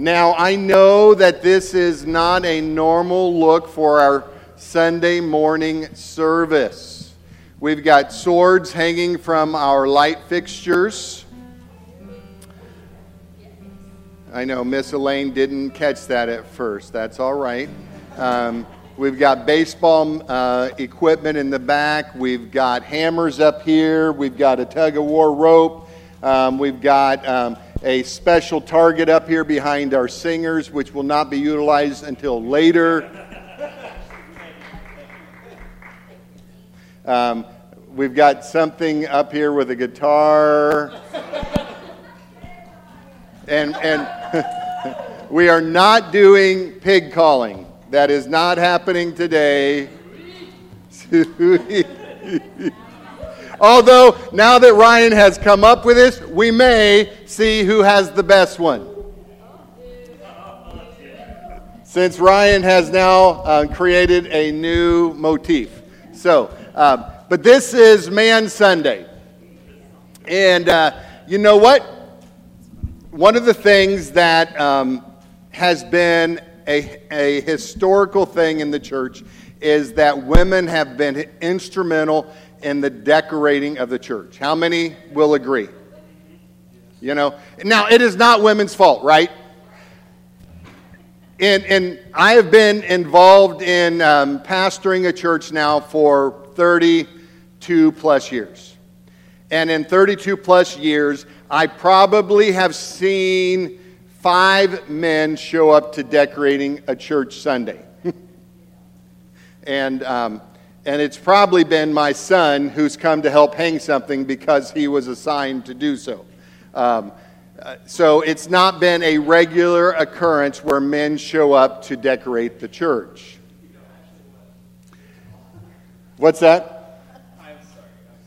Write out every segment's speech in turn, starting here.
Now, I know that this is not a normal look for our Sunday morning service. We've got swords hanging from our light fixtures. I know Miss Elaine didn't catch that at first. That's all right. Um, we've got baseball uh, equipment in the back. We've got hammers up here. We've got a tug of war rope. Um, we've got um, a special target up here behind our singers, which will not be utilized until later. Um, we've got something up here with a guitar. And, and we are not doing pig calling. That is not happening today. Although, now that Ryan has come up with this, we may see who has the best one. Since Ryan has now uh, created a new motif. So, um, but this is Man Sunday. And uh, you know what? One of the things that um, has been a, a historical thing in the church is that women have been instrumental in the decorating of the church. How many will agree? You know, now it is not women's fault, right? And, and I have been involved in um, pastoring a church now for 32 plus years. And in 32 plus years, I probably have seen five men show up to decorating a church Sunday. and, um, and it's probably been my son who's come to help hang something because he was assigned to do so. Um, so it's not been a regular occurrence where men show up to decorate the church. What's that?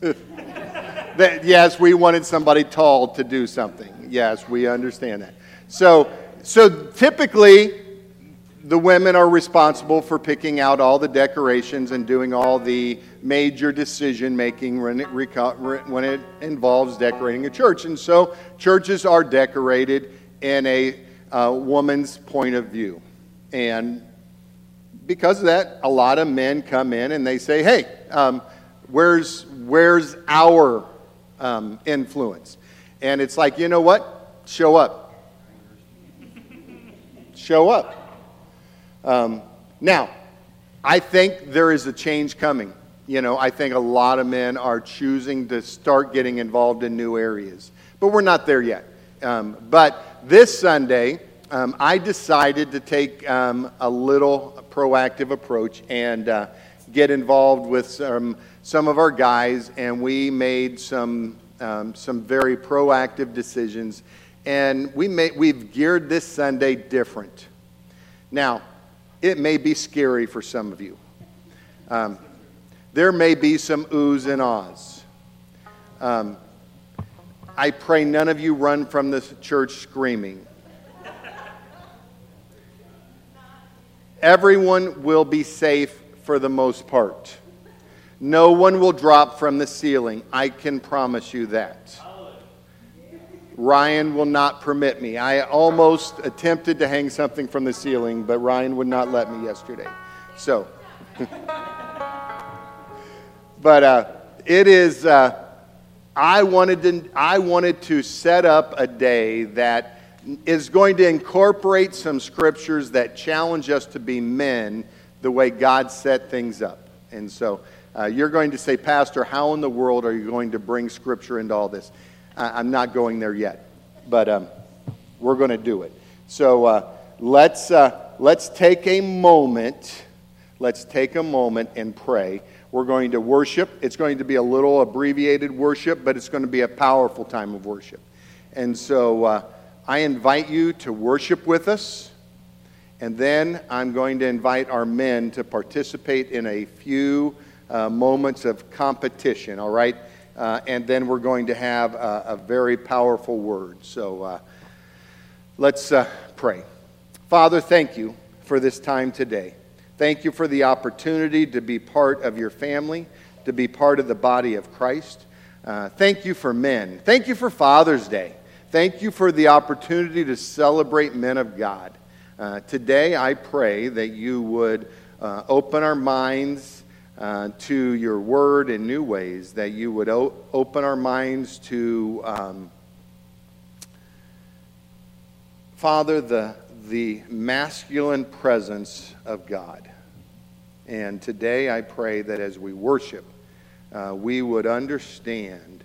that, yes, we wanted somebody tall to do something. Yes, we understand that. So, so typically, the women are responsible for picking out all the decorations and doing all the major decision making when it, when it involves decorating a church. And so, churches are decorated in a uh, woman's point of view. And because of that, a lot of men come in and they say, hey, um, where's, where's our um, influence. And it's like, you know what? Show up. Show up. Um, now, I think there is a change coming. You know, I think a lot of men are choosing to start getting involved in new areas, but we're not there yet. Um, but this Sunday, um, I decided to take um, a little proactive approach and uh, get involved with some some of our guys, and we made some, um, some very proactive decisions. And we made, we've geared this Sunday different. Now, it may be scary for some of you. Um, there may be some oohs and ahs. Um, I pray none of you run from this church screaming. Everyone will be safe for the most part. No one will drop from the ceiling. I can promise you that. Ryan will not permit me. I almost attempted to hang something from the ceiling, but Ryan would not let me yesterday. So, but uh, it is. Uh, I wanted to. I wanted to set up a day that is going to incorporate some scriptures that challenge us to be men the way God set things up, and so. Uh, you're going to say, Pastor, how in the world are you going to bring Scripture into all this? I'm not going there yet, but um, we're going to do it. So uh, let's, uh, let's take a moment. Let's take a moment and pray. We're going to worship. It's going to be a little abbreviated worship, but it's going to be a powerful time of worship. And so uh, I invite you to worship with us. And then I'm going to invite our men to participate in a few uh, moments of competition, all right? Uh, and then we're going to have a, a very powerful word. So uh, let's uh, pray. Father, thank you for this time today. Thank you for the opportunity to be part of your family, to be part of the body of Christ. Uh, thank you for men. Thank you for Father's Day. Thank you for the opportunity to celebrate men of God. Uh, today, I pray that you would uh, open our minds uh, to your word in new ways, that you would o- open our minds to, um, Father, the, the masculine presence of God. And today, I pray that as we worship, uh, we would understand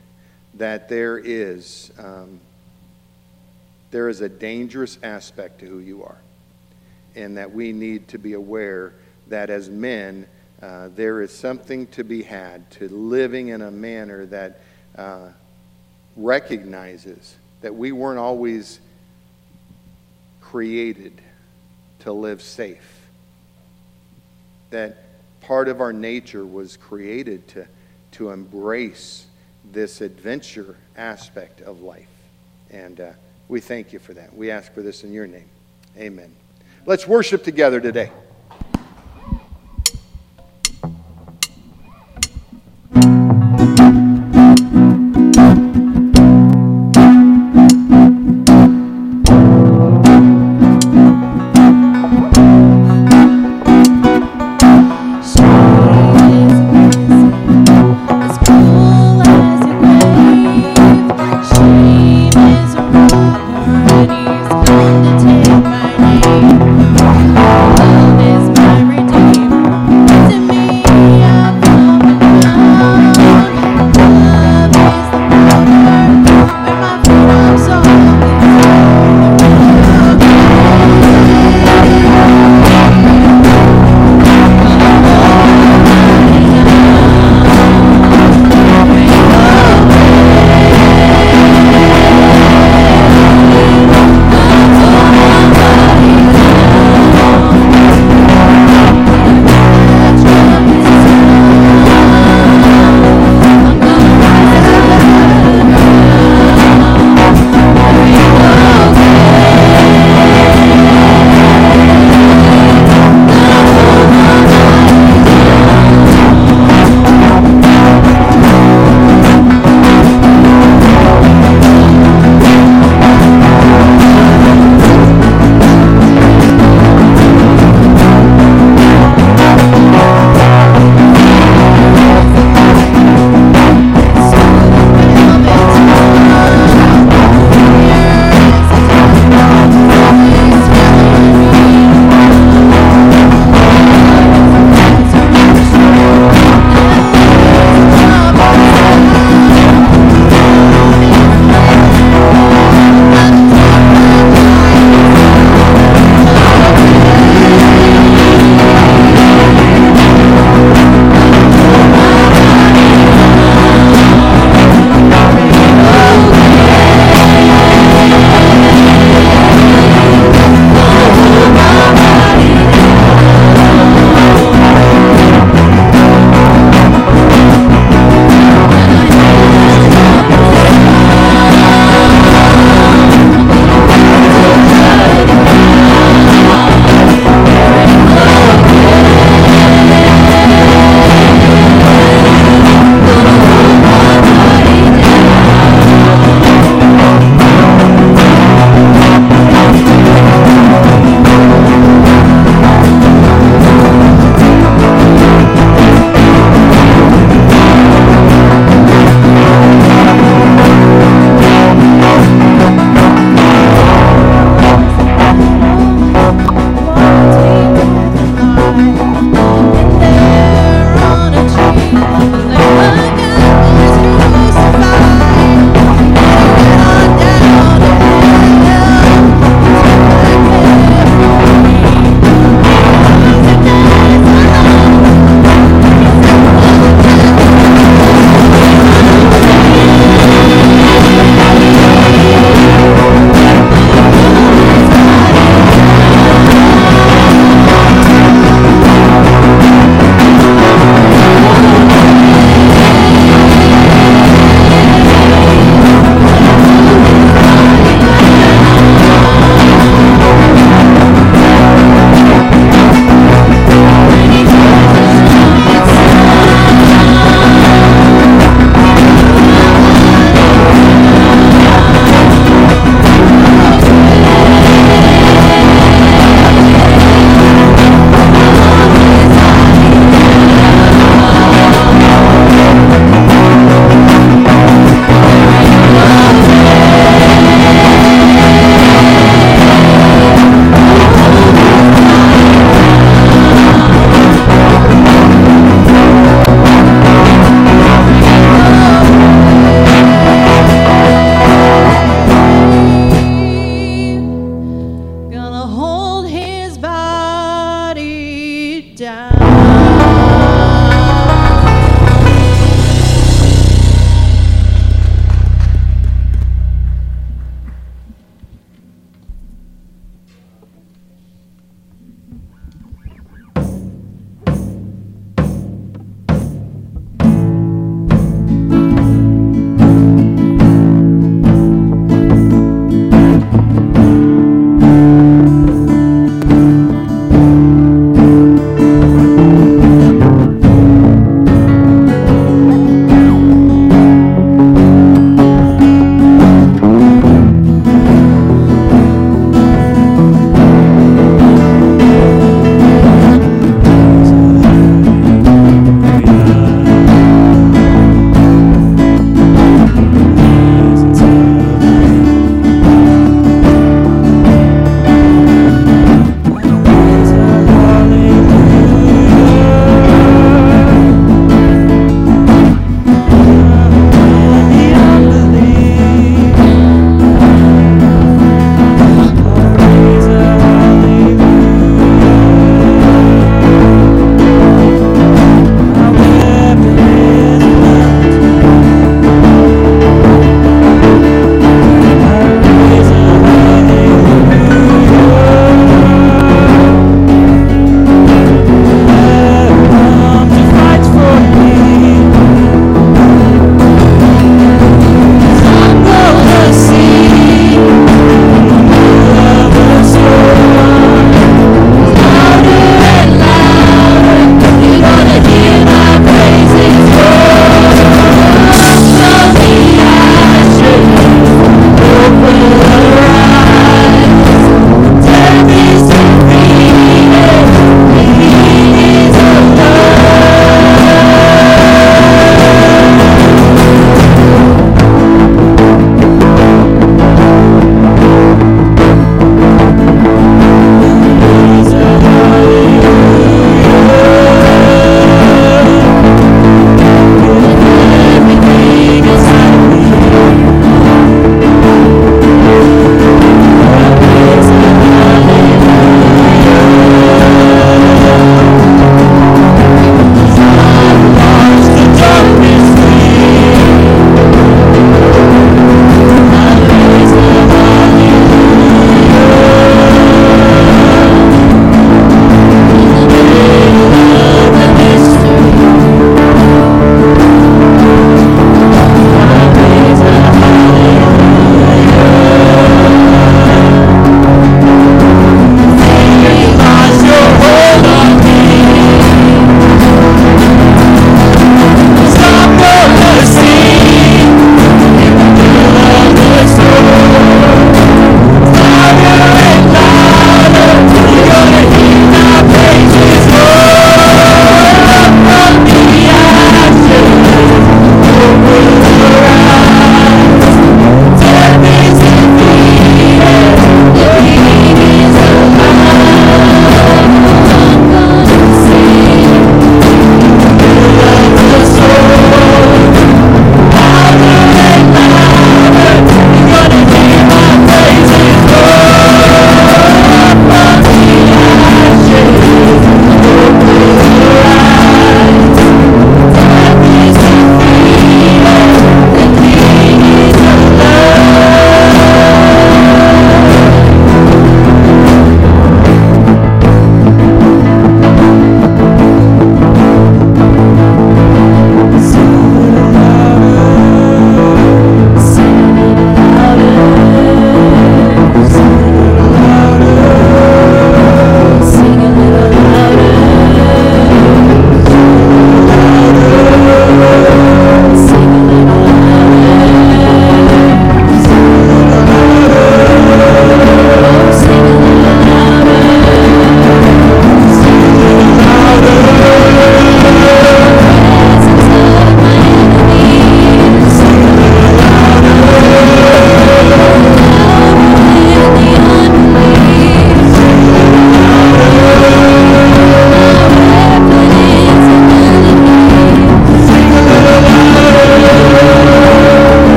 that there is. Um, there is a dangerous aspect to who you are, and that we need to be aware that as men, uh, there is something to be had to living in a manner that uh, recognizes that we weren't always created to live safe. That part of our nature was created to, to embrace this adventure aspect of life. And uh, we thank you for that. We ask for this in your name. Amen. Let's worship together today.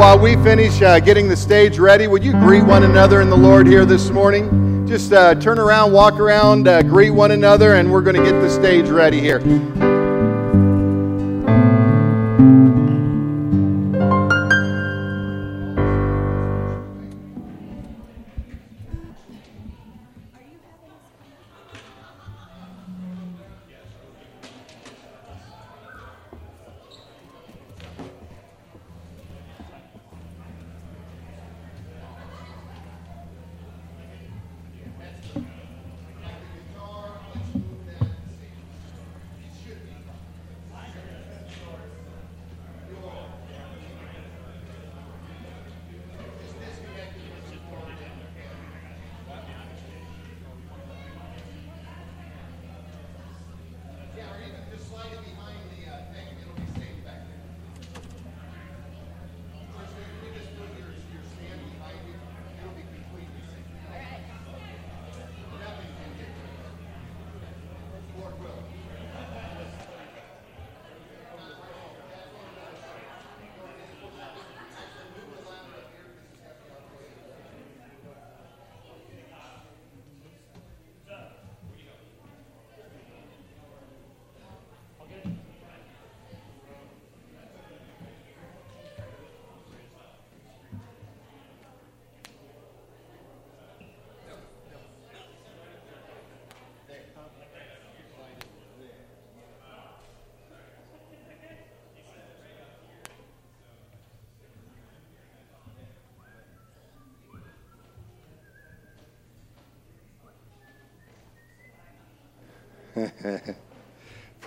While we finish uh, getting the stage ready. Would you greet one another in the Lord here this morning? Just uh, turn around, walk around, uh, greet one another, and we're going to get the stage ready here.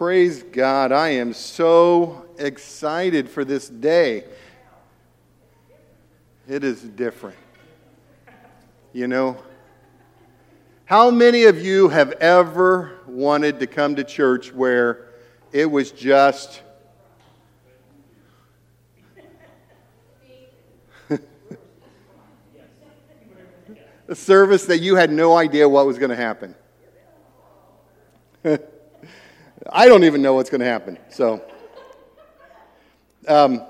Praise God. I am so excited for this day. It is different. You know, how many of you have ever wanted to come to church where it was just a service that you had no idea what was going to happen? I don't even know what's going to happen. So, um,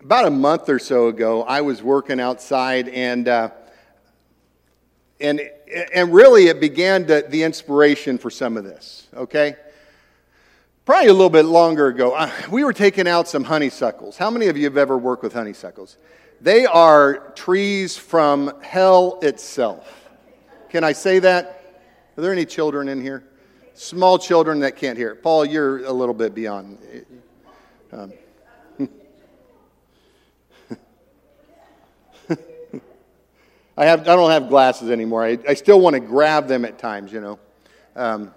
about a month or so ago, I was working outside, and uh, and and really, it began to, the inspiration for some of this. Okay, probably a little bit longer ago, uh, we were taking out some honeysuckles. How many of you have ever worked with honeysuckles? They are trees from hell itself. Can I say that? Are there any children in here? Small children that can't hear. Paul, you're a little bit beyond. Um, I, have, I don't have glasses anymore. I, I still want to grab them at times, you know. Um,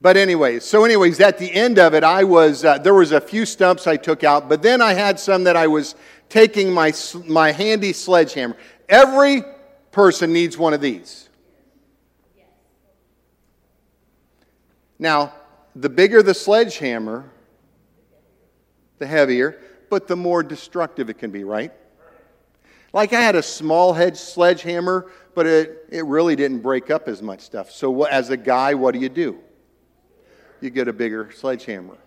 but anyways, so anyways, at the end of it, I was uh, there was a few stumps I took out, but then I had some that I was taking my my handy sledgehammer. Every person needs one of these. Now, the bigger the sledgehammer, the heavier, but the more destructive it can be, right? Like I had a small hedge sledgehammer, but it, it really didn't break up as much stuff. So, as a guy, what do you do? You get a bigger sledgehammer.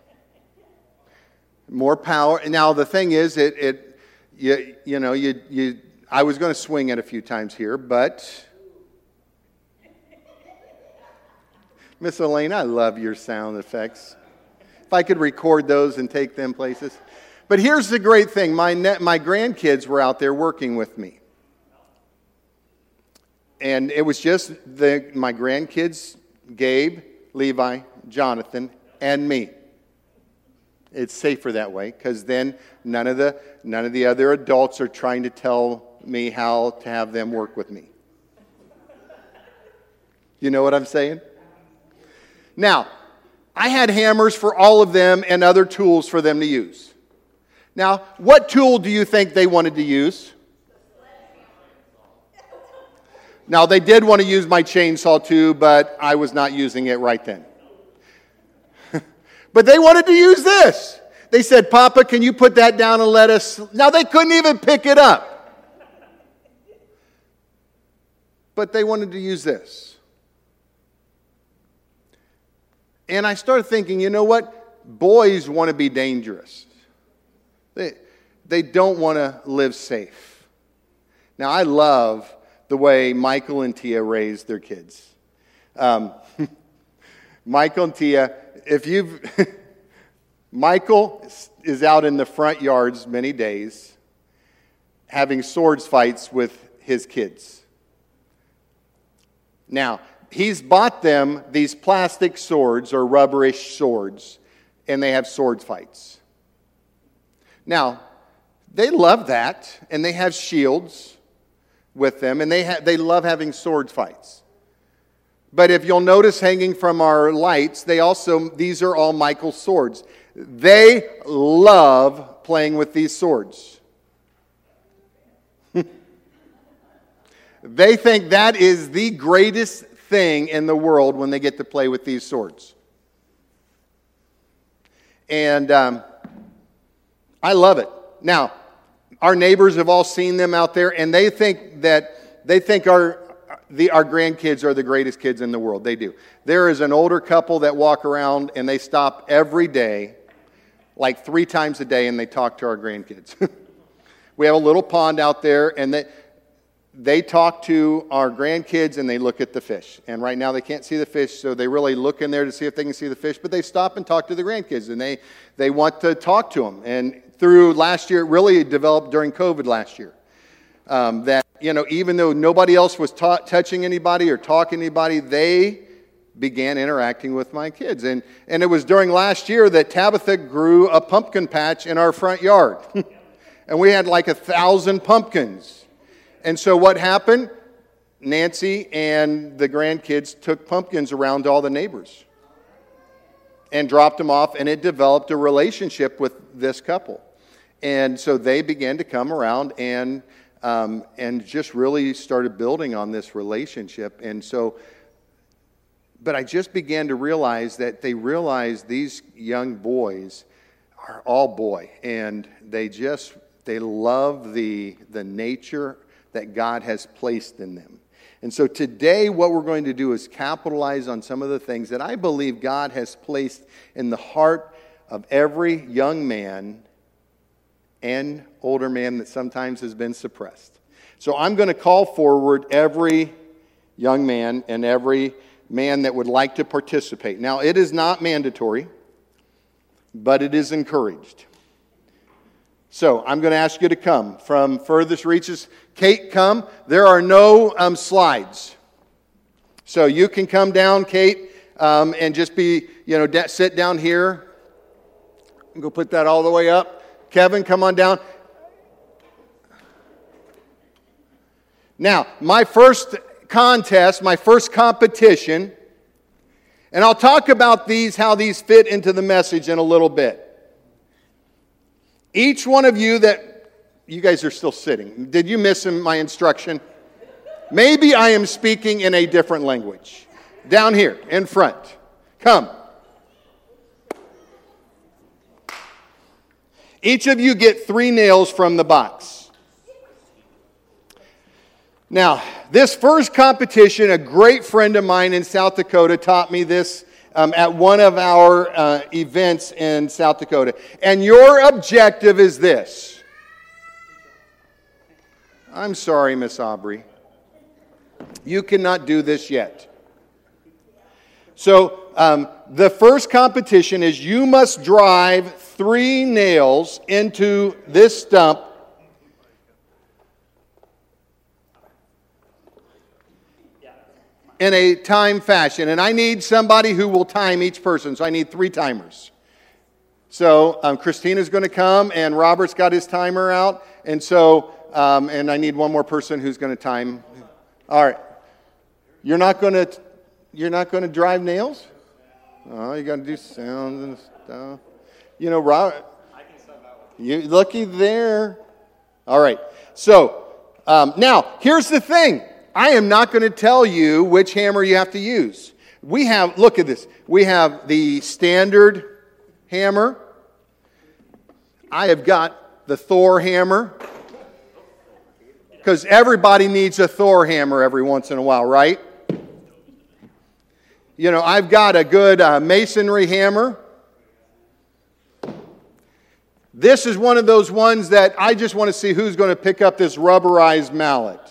More power. Now, the thing is, it, it you, you know, you, you, I was going to swing it a few times here, but Miss Elaine, I love your sound effects. If I could record those and take them places. But here's the great thing my, net, my grandkids were out there working with me. And it was just the, my grandkids, Gabe, Levi, Jonathan, and me. It's safer that way because then none of, the, none of the other adults are trying to tell me how to have them work with me. You know what I'm saying? Now, I had hammers for all of them and other tools for them to use. Now, what tool do you think they wanted to use? Now, they did want to use my chainsaw too, but I was not using it right then. but they wanted to use this. They said, Papa, can you put that down and let us? Now, they couldn't even pick it up. But they wanted to use this. And I started thinking, you know what? boys want to be dangerous. They, they don't want to live safe. Now, I love the way Michael and Tia raised their kids. Um, Michael and Tia, if you've, Michael is out in the front yards many days having swords fights with his kids. Now, he's bought them these plastic swords or rubberish swords, and they have sword fights. Now, they love that, and they have shields with them, and they, ha- they love having sword fights. But if you'll notice hanging from our lights, they also, these are all Michael's swords. They love playing with these swords. they think that is the greatest thing in the world when they get to play with these swords. And um, I love it. Now, our neighbors have all seen them out there, and they think that they think our the, our grandkids are the greatest kids in the world. They do. There is an older couple that walk around and they stop every day, like three times a day, and they talk to our grandkids. we have a little pond out there, and they, they talk to our grandkids and they look at the fish. And right now they can't see the fish, so they really look in there to see if they can see the fish, but they stop and talk to the grandkids and they, they want to talk to them. And through last year, it really developed during COVID last year. Um, that, you know, even though nobody else was ta- touching anybody or talking to anybody, they began interacting with my kids. And, and it was during last year that Tabitha grew a pumpkin patch in our front yard. and we had like a thousand pumpkins. And so what happened? Nancy and the grandkids took pumpkins around all the neighbors and dropped them off, and it developed a relationship with this couple. And so they began to come around and um, and just really started building on this relationship. And so, but I just began to realize that they realized these young boys are all boy, and they just they love the the nature that God has placed in them. And so today, what we're going to do is capitalize on some of the things that I believe God has placed in the heart of every young man and older man that sometimes has been suppressed. So I'm going to call forward every young man and every man that would like to participate. Now, it is not mandatory, but it is encouraged. So I'm going to ask you to come from furthest reaches. Kate, come. There are no um, slides. So you can come down, Kate, um, and just be, you know, de- sit down here. Go put that all the way up. Kevin, come on down. Now, my first contest, my first competition, and I'll talk about these, how these fit into the message in a little bit. Each one of you that, you guys are still sitting. Did you miss my instruction? Maybe I am speaking in a different language. Down here, in front. Come. Each of you get three nails from the box. Now, this first competition, a great friend of mine in South Dakota taught me this um, at one of our uh, events in South Dakota. And your objective is this. I'm sorry, Miss Aubrey. You cannot do this yet. So, um, the first competition is you must drive three nails into this stump in a time fashion. And I need somebody who will time each person. So I need three timers. So um, Christina's going to come, and Robert's got his timer out. And so, um, and I need one more person who's going to time. All right. You're not going to, you're not going to drive nails? Oh, you got to do sounds and stuff. You know, Robert. You lucky there. All right. So um, now here's the thing. I am not going to tell you which hammer you have to use. We have, look at this. We have the standard hammer. I have got the Thor hammer. Because everybody needs a Thor hammer every once in a while, right? You know, I've got a good uh, masonry hammer. This is one of those ones that I just want to see who's going to pick up this rubberized mallet.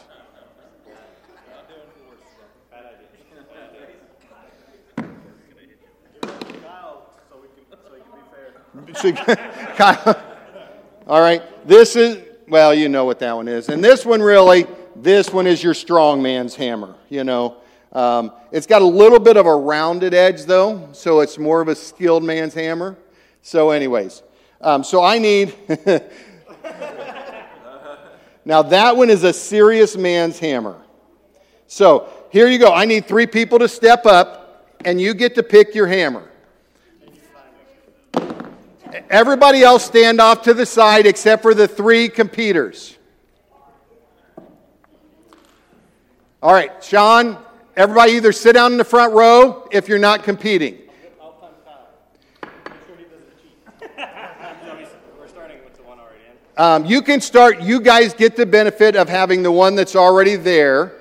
All right. This is, well, you know what that one is. And this one really, this one is your strong man's hammer, you know. Um, it's got a little bit of a rounded edge, though, so it's more of a skilled man's hammer. So, anyways, um, so I need. now, that one is a serious man's hammer. So, here you go. I need three people to step up, and you get to pick your hammer. Everybody else stand off to the side except for the three competitors. All right, Sean, everybody either sit down in the front row if you're not competing. Um, you can start, you guys get the benefit of having the one that's already there.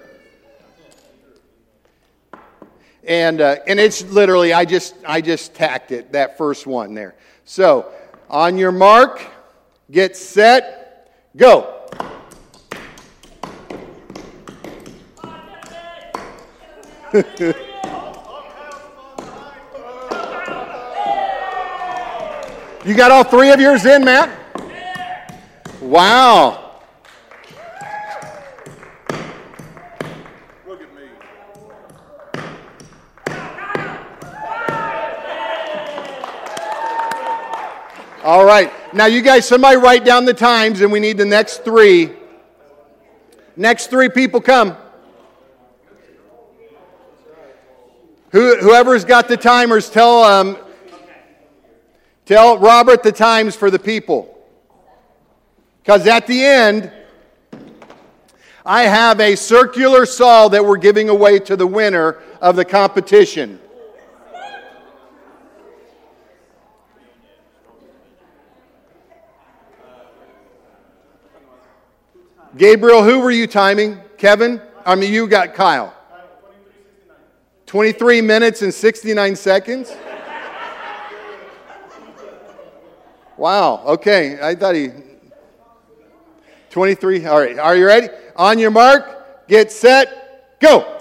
And, uh, and it's literally, I just, I just tacked it, that first one there. So, on your mark, get set, go. you got all three of yours in, Matt? Wow. All right. Now, you guys, somebody write down the times, and we need the next three. Next three people come. Who, whoever's got the timers, tell, um, tell Robert the times for the people. Because at the end, I have a circular saw that we're giving away to the winner of the competition. Gabriel, who were you timing? Kevin? I mean, you got Kyle. 23 minutes and 69 seconds? Wow, okay. I thought he. 23. All right, are you ready? On your mark, get set, go.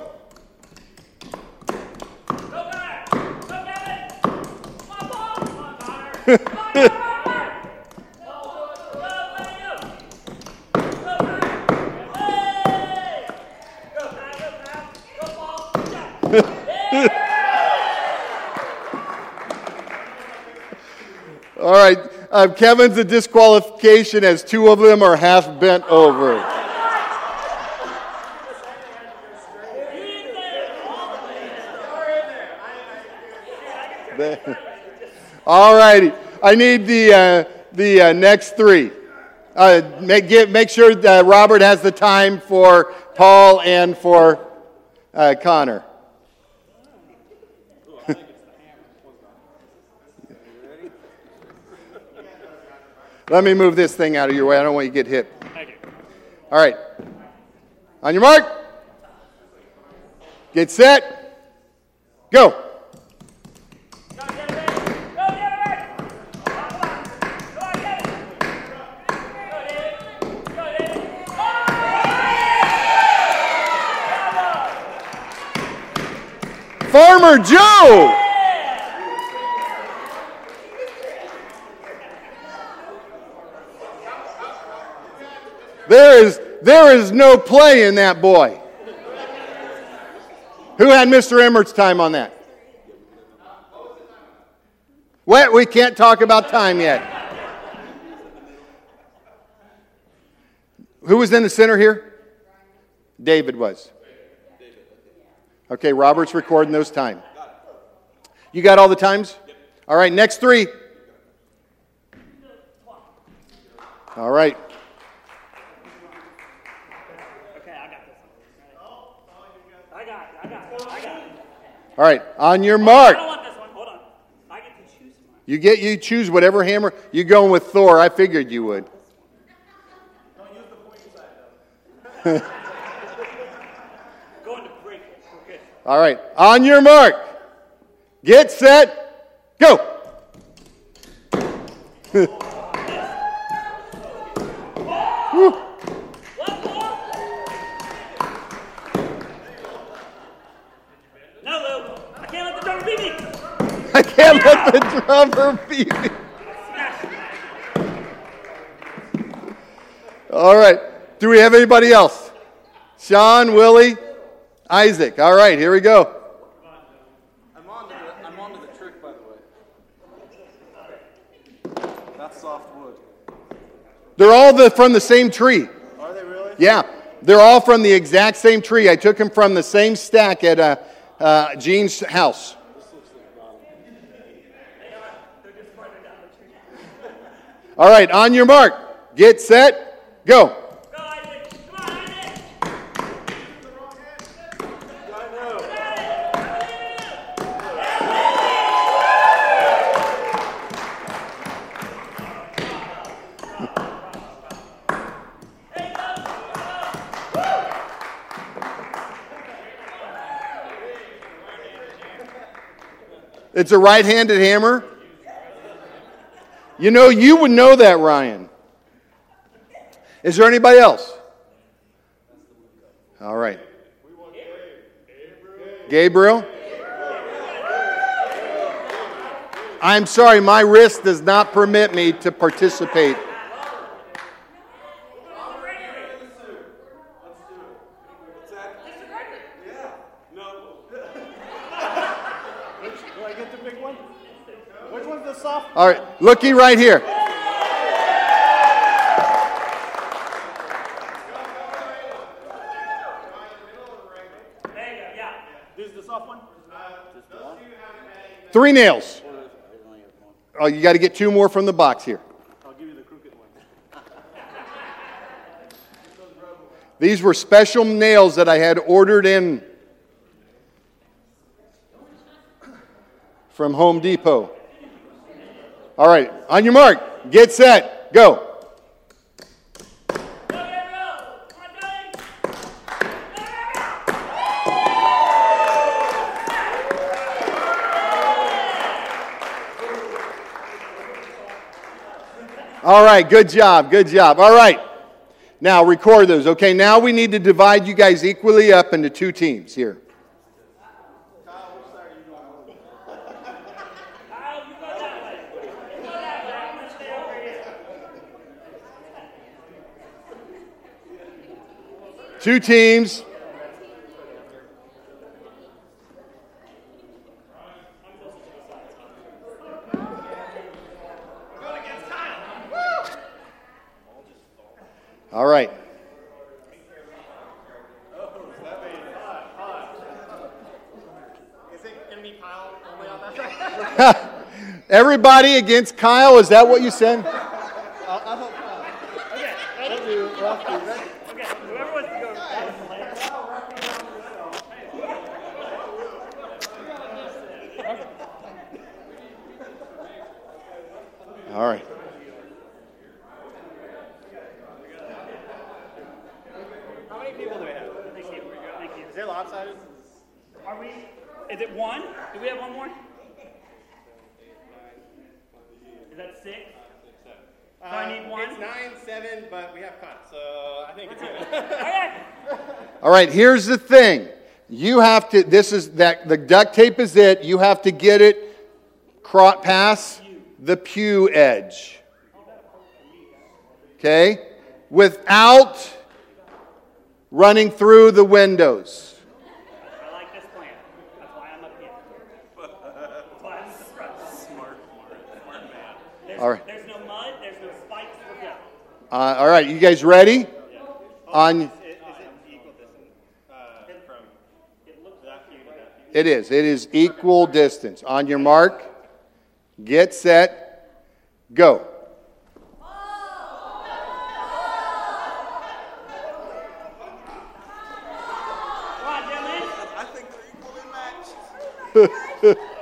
All right, uh, Kevin's a disqualification as two of them are half bent over. All righty, I need the, uh, the uh, next three. Uh, make, get, make sure that Robert has the time for Paul and for uh, Connor. Let me move this thing out of your way. I don't want you to get hit. All right. On your mark. Get set. Go. Farmer Joe. There is, there is no play in that boy. Who had Mr. Emmert's time on that? What? We can't talk about time yet. Who was in the center here? David was. Okay, Robert's recording those times. You got all the times? All right, next three. All right. All right, on your mark. Oh, on. I get to choose my you get you choose whatever hammer. You going with Thor? I figured you would. Don't use the pointy side though. going to break. It. Okay. All right, on your mark. Get set. Go. Oh, no, Lou. I can't let the drummer beat me. I can't let the drummer beat me. All right. Do we have anybody else? Sean, Willie, Isaac. All right, here we go. I'm on to the, I'm on to the trick, by the way. That's soft wood. They're all the, from the same tree. Are they really? Yeah, they're all from the exact same tree. I took them from the same stack at uh, uh, Gene's house. All right, on your mark, get set, go. It's a right handed hammer. You know, you would know that, Ryan. Is there anybody else? All right. Gabriel? I'm sorry, my wrist does not permit me to participate. Do I get the big one? Which one's the soft? All right, looky right here. Three nails. Oh, you got to get two more from the box here. I'll give you the crooked one. These were special nails that I had ordered in from Home Depot. All right, on your mark, get set, go. All right, good job, good job. All right, now record those. Okay, now we need to divide you guys equally up into two teams here. Kyle, you go that way. You go that way. I'm gonna stay over here. Two teams. All right. Everybody against Kyle, is that what you said? All right. How many people do we have? Thank you. Thank you. Is it lopsided? Are we? Is it one? Do we have one more? Is that six? So I need one. Uh, It's nine, seven, but we have cut, so I think it's even. Okay. All right, here's the thing. You have to, this is that, the duct tape is it. You have to get it cro- past the pew edge. Okay? Without running through the windows. I like this plan. That's why I'm up here. That's why the front. Smart, smart, smart man. All right. there's no mud. There's no spikes. We're good. Uh, all right, you guys ready? On, Is, is it uh, from that view to that view? it is. It is equal distance. On your mark, get set, go.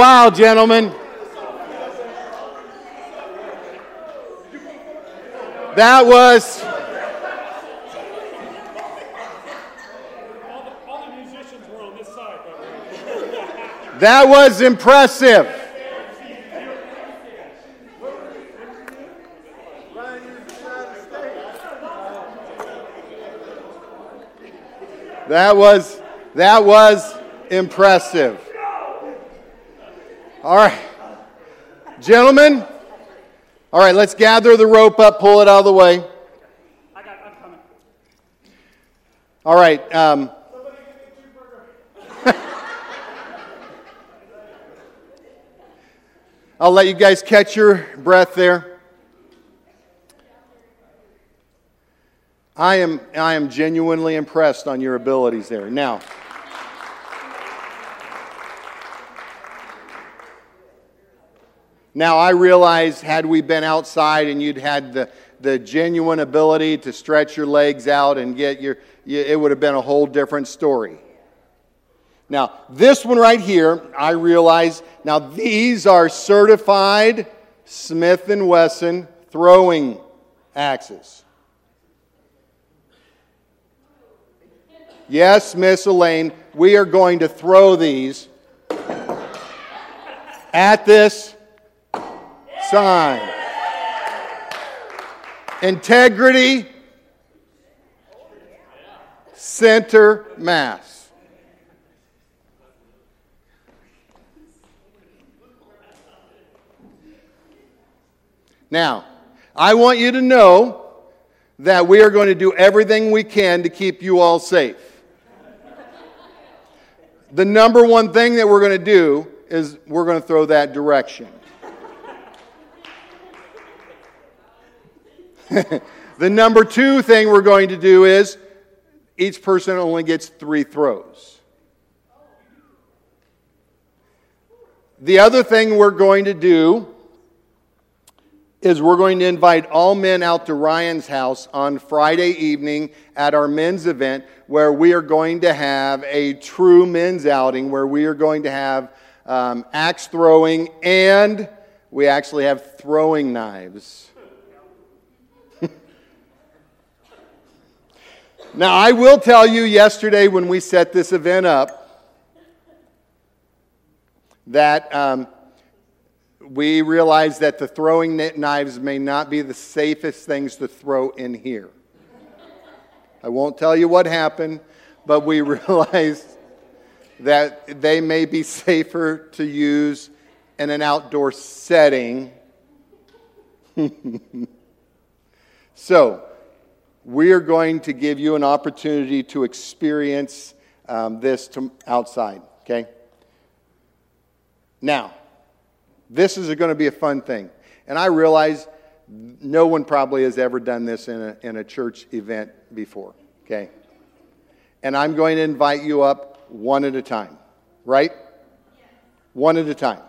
Wow, gentlemen. That was. That was impressive. That was that was impressive. All right. Gentlemen, all right, let's gather the rope up, pull it out of the way. I got, I'm coming. All right. Um, I'll let you guys catch your breath there. I am, I am genuinely impressed on your abilities there. Now, now I realize had we been outside and you'd had the, the genuine ability to stretch your legs out and get your, it would have been a whole different story. Now, this one right here, I realize, now these are certified Smith & Wesson throwing axes. Yes, Miss Elaine, we are going to throw these at this sign. Integrity, center mass. Now, I want you to know that we are going to do everything we can to keep you all safe. The number one thing that we're going to do is we're going to throw that direction. the number two thing we're going to do is each person only gets three throws. The other thing we're going to do is we're going to invite all men out to Ryan's house on Friday evening at our men's event where we are going to have a true men's outing where we are going to have um, axe throwing and we actually have throwing knives. Now, I will tell you yesterday when we set this event up that. Um, we realized that the throwing knives may not be the safest things to throw in here. I won't tell you what happened, but we realized that they may be safer to use in an outdoor setting. so, we are going to give you an opportunity to experience um, this to outside, okay? Now, this is going to be a fun thing. And I realize no one probably has ever done this in a, in a church event before, okay? And I'm going to invite you up one at a time, right? One at a time.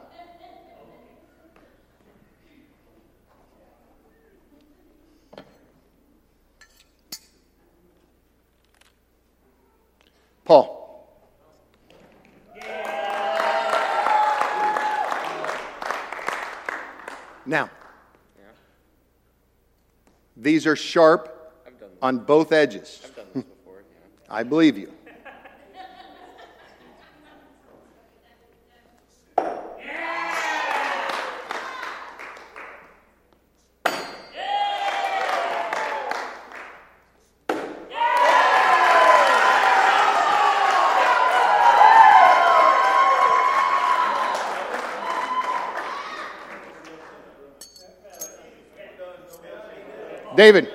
Paul. Now, these are sharp on both edges. I believe you. David.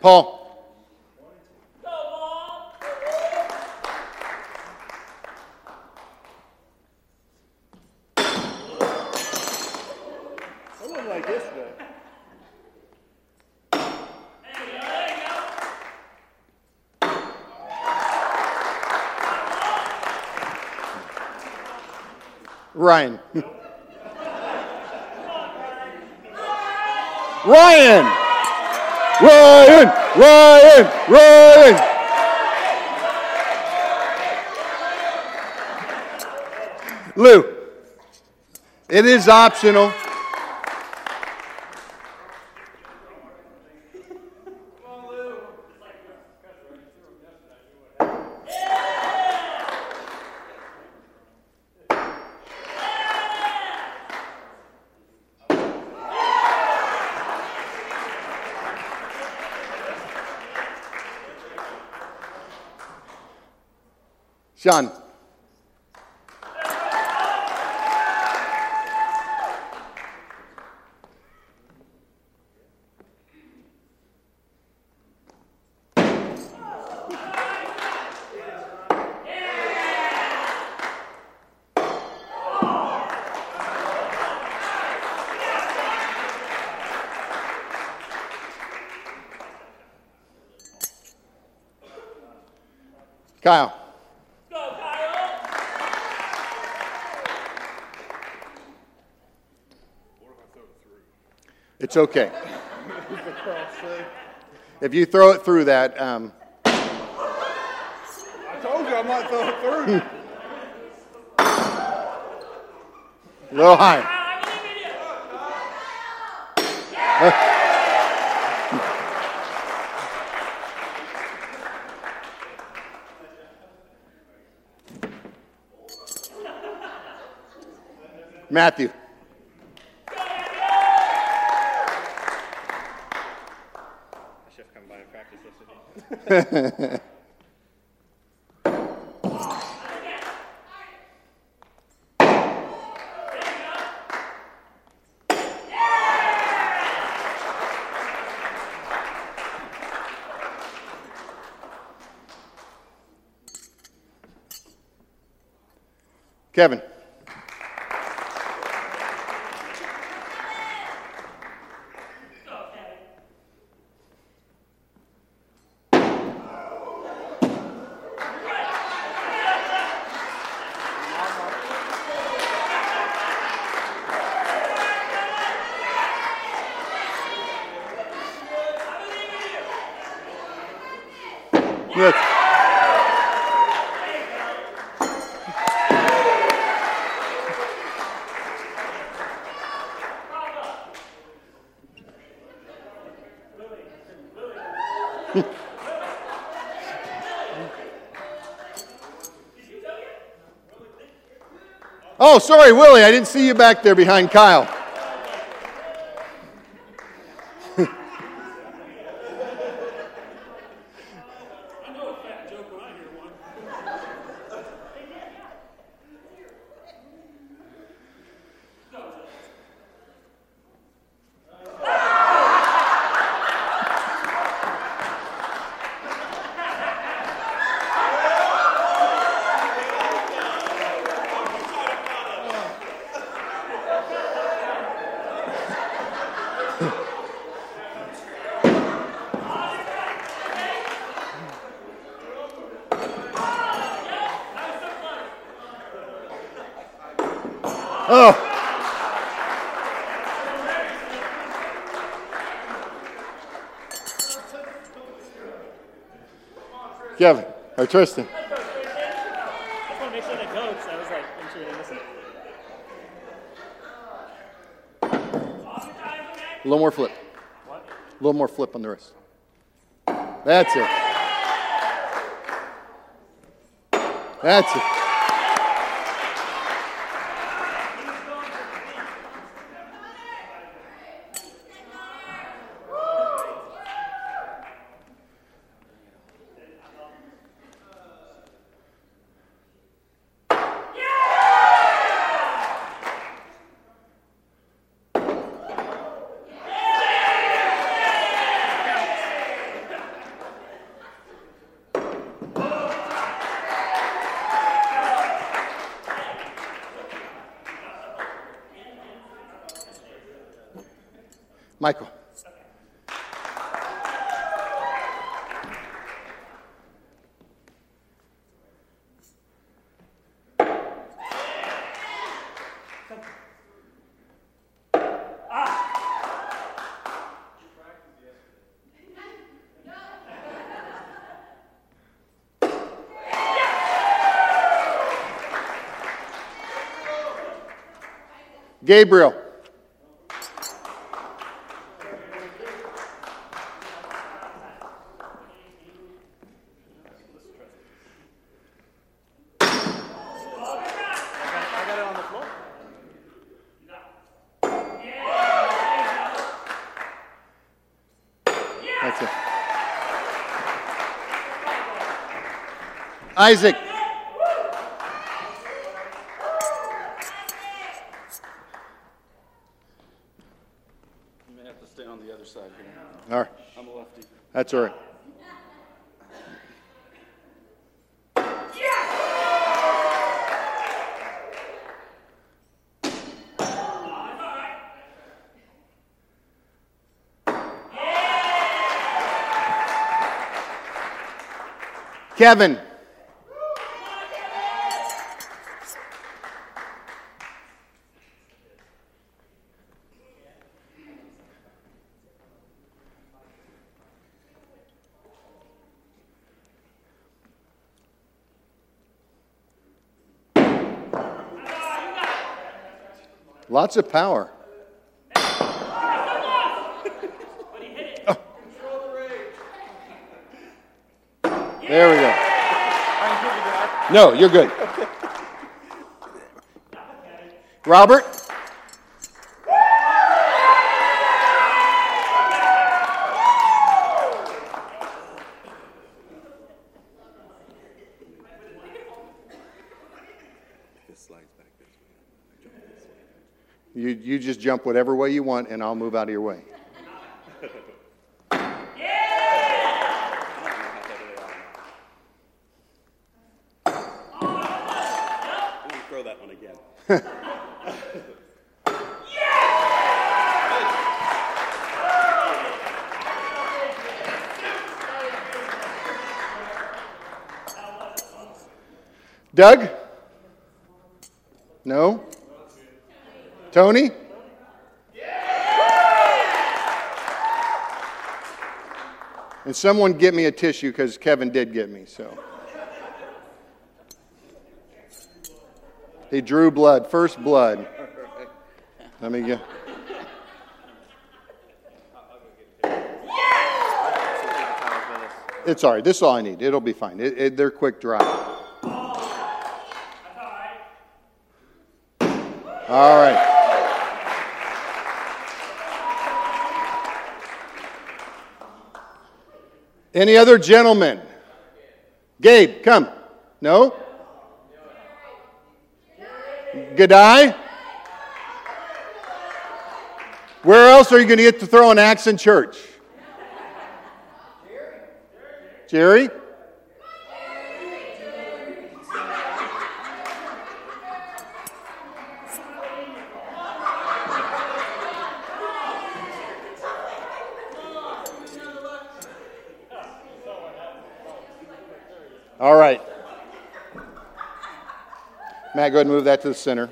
Paul. Ryan. Ryan! Ryan! Ryan! Ryan! Lou, it is optional. Sean. Kyle. It's okay. If you throw it through that, um, I told you I might throw it through. a little high. Matthew. I should have come by and practiced yesterday. Kevin. Oh, sorry, Willie. I didn't see you back there behind Kyle. I know a fat joke when I hear one. Oh. Kevin or Tristan. I just want to make sure that goes. I was like, make sure they listen. A little more flip. A little more flip on the wrist. That's it. That's it. Michael. Gabriel. Isaac. You may have to stay on the other side here. All right. I'm a lefty. That's all right. Kevin. Lots of power. Oh. There we go. No, you're good. Robert? You, you jump whatever way you want, and I'll move out of your way. Doug? No? Tony? And someone get me a tissue because Kevin did get me, so. He drew blood, first blood. Let me get. It's all right. This is all I need. It'll be fine. It, it, they're quick dry. All right. Any other gentlemen? Gabe, come. No? Gadai? Where else are you going to get to throw an axe in church? Jerry. Jerry? All right. Matt, go ahead and move that to the center.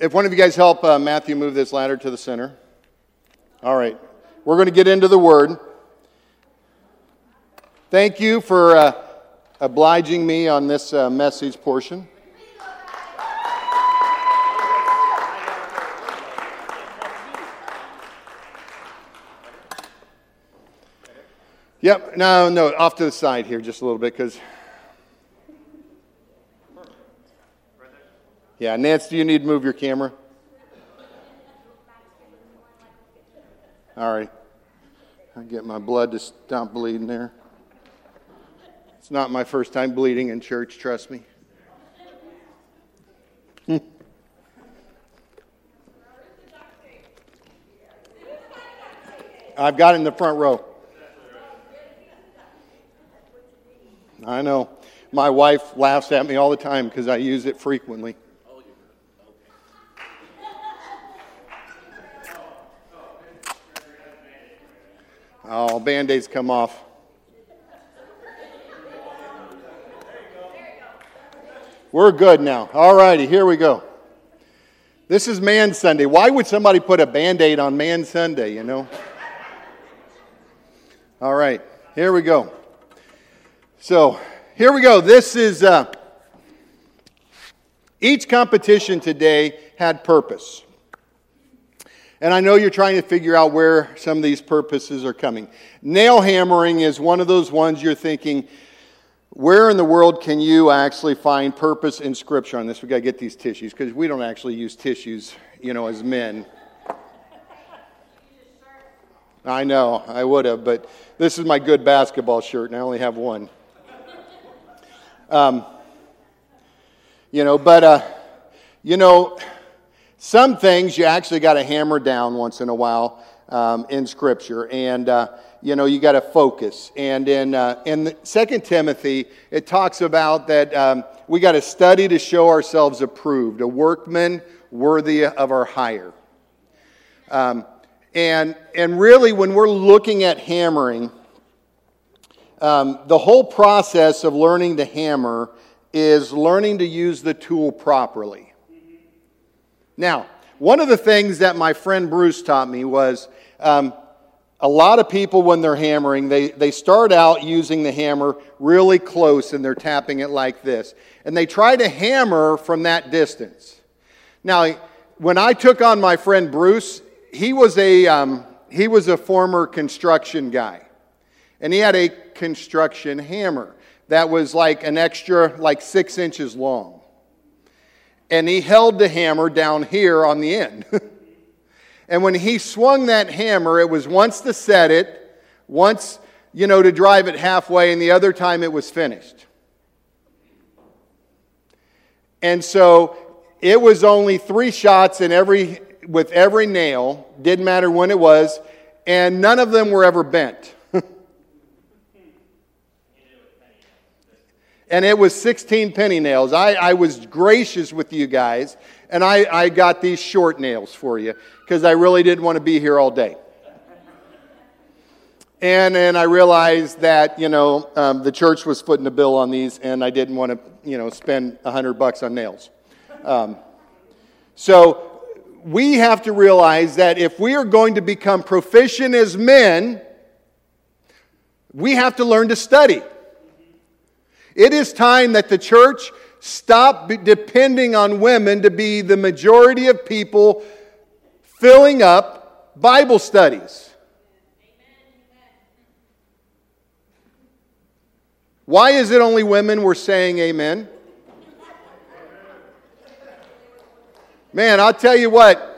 If one of you guys help uh, Matthew move this ladder to the center. All right. We're going to get into the Word. Thank you for uh, obliging me on this uh, message portion. Yep, no, no, off to the side here just a little bit because. Yeah, Nance, do you need to move your camera? All right. I get my blood to stop bleeding there. It's not my first time bleeding in church, trust me. I've got in the front row. I know. My wife laughs at me all the time because I use it frequently. Oh, band aids come off. We're good now. All righty, here we go. This is Man Sunday. Why would somebody put a band aid on Man Sunday, you know? All right, here we go. So, here we go. This is uh, each competition today had purpose. And I know you're trying to figure out where some of these purposes are coming. Nail hammering is one of those ones you're thinking, where in the world can you actually find purpose in Scripture on this? We've got to get these tissues because we don't actually use tissues, you know, as men. I know, I would have, but this is my good basketball shirt, and I only have one. Um, you know, but, uh, you know, some things you actually got to hammer down once in a while um, in Scripture, and uh, you know you got to focus. And in uh, in Second Timothy, it talks about that um, we got to study to show ourselves approved, a workman worthy of our hire. Um, and and really, when we're looking at hammering, um, the whole process of learning to hammer is learning to use the tool properly. Now, one of the things that my friend Bruce taught me was um, a lot of people, when they're hammering, they, they start out using the hammer really close and they're tapping it like this. And they try to hammer from that distance. Now, when I took on my friend Bruce, he was a, um, he was a former construction guy. And he had a construction hammer that was like an extra, like six inches long and he held the hammer down here on the end. and when he swung that hammer, it was once to set it, once, you know, to drive it halfway, and the other time it was finished. And so it was only three shots in every, with every nail, didn't matter when it was, and none of them were ever bent. And it was 16 penny nails. I, I was gracious with you guys, and I, I got these short nails for you because I really didn't want to be here all day. And then I realized that, you know, um, the church was footing the bill on these, and I didn't want to, you know, spend 100 bucks on nails. Um, so we have to realize that if we are going to become proficient as men, we have to learn to study. It is time that the church stop depending on women to be the majority of people filling up Bible studies. Why is it only women we're saying amen? Man, I'll tell you what.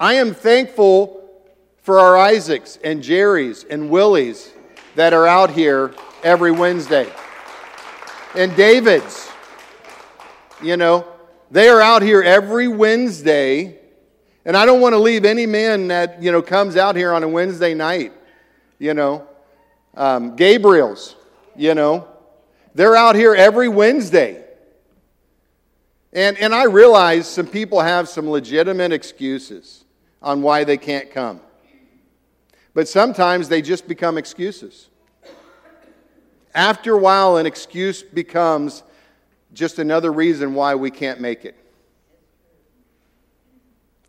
I am thankful for our Isaacs and Jerrys and Willies that are out here every Wednesday. And David's, you know, they are out here every Wednesday. And I don't want to leave any man that, you know, comes out here on a Wednesday night, you know. Um, Gabriel's, you know, they're out here every Wednesday. And, and I realize some people have some legitimate excuses on why they can't come. But sometimes they just become excuses. After a while, an excuse becomes just another reason why we can't make it.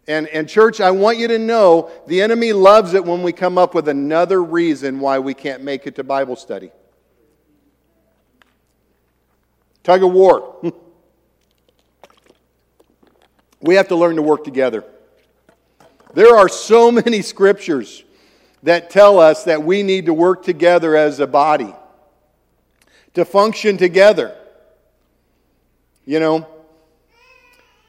And, and, church, I want you to know the enemy loves it when we come up with another reason why we can't make it to Bible study. Tug of war. we have to learn to work together. There are so many scriptures that tell us that we need to work together as a body to function together. You know,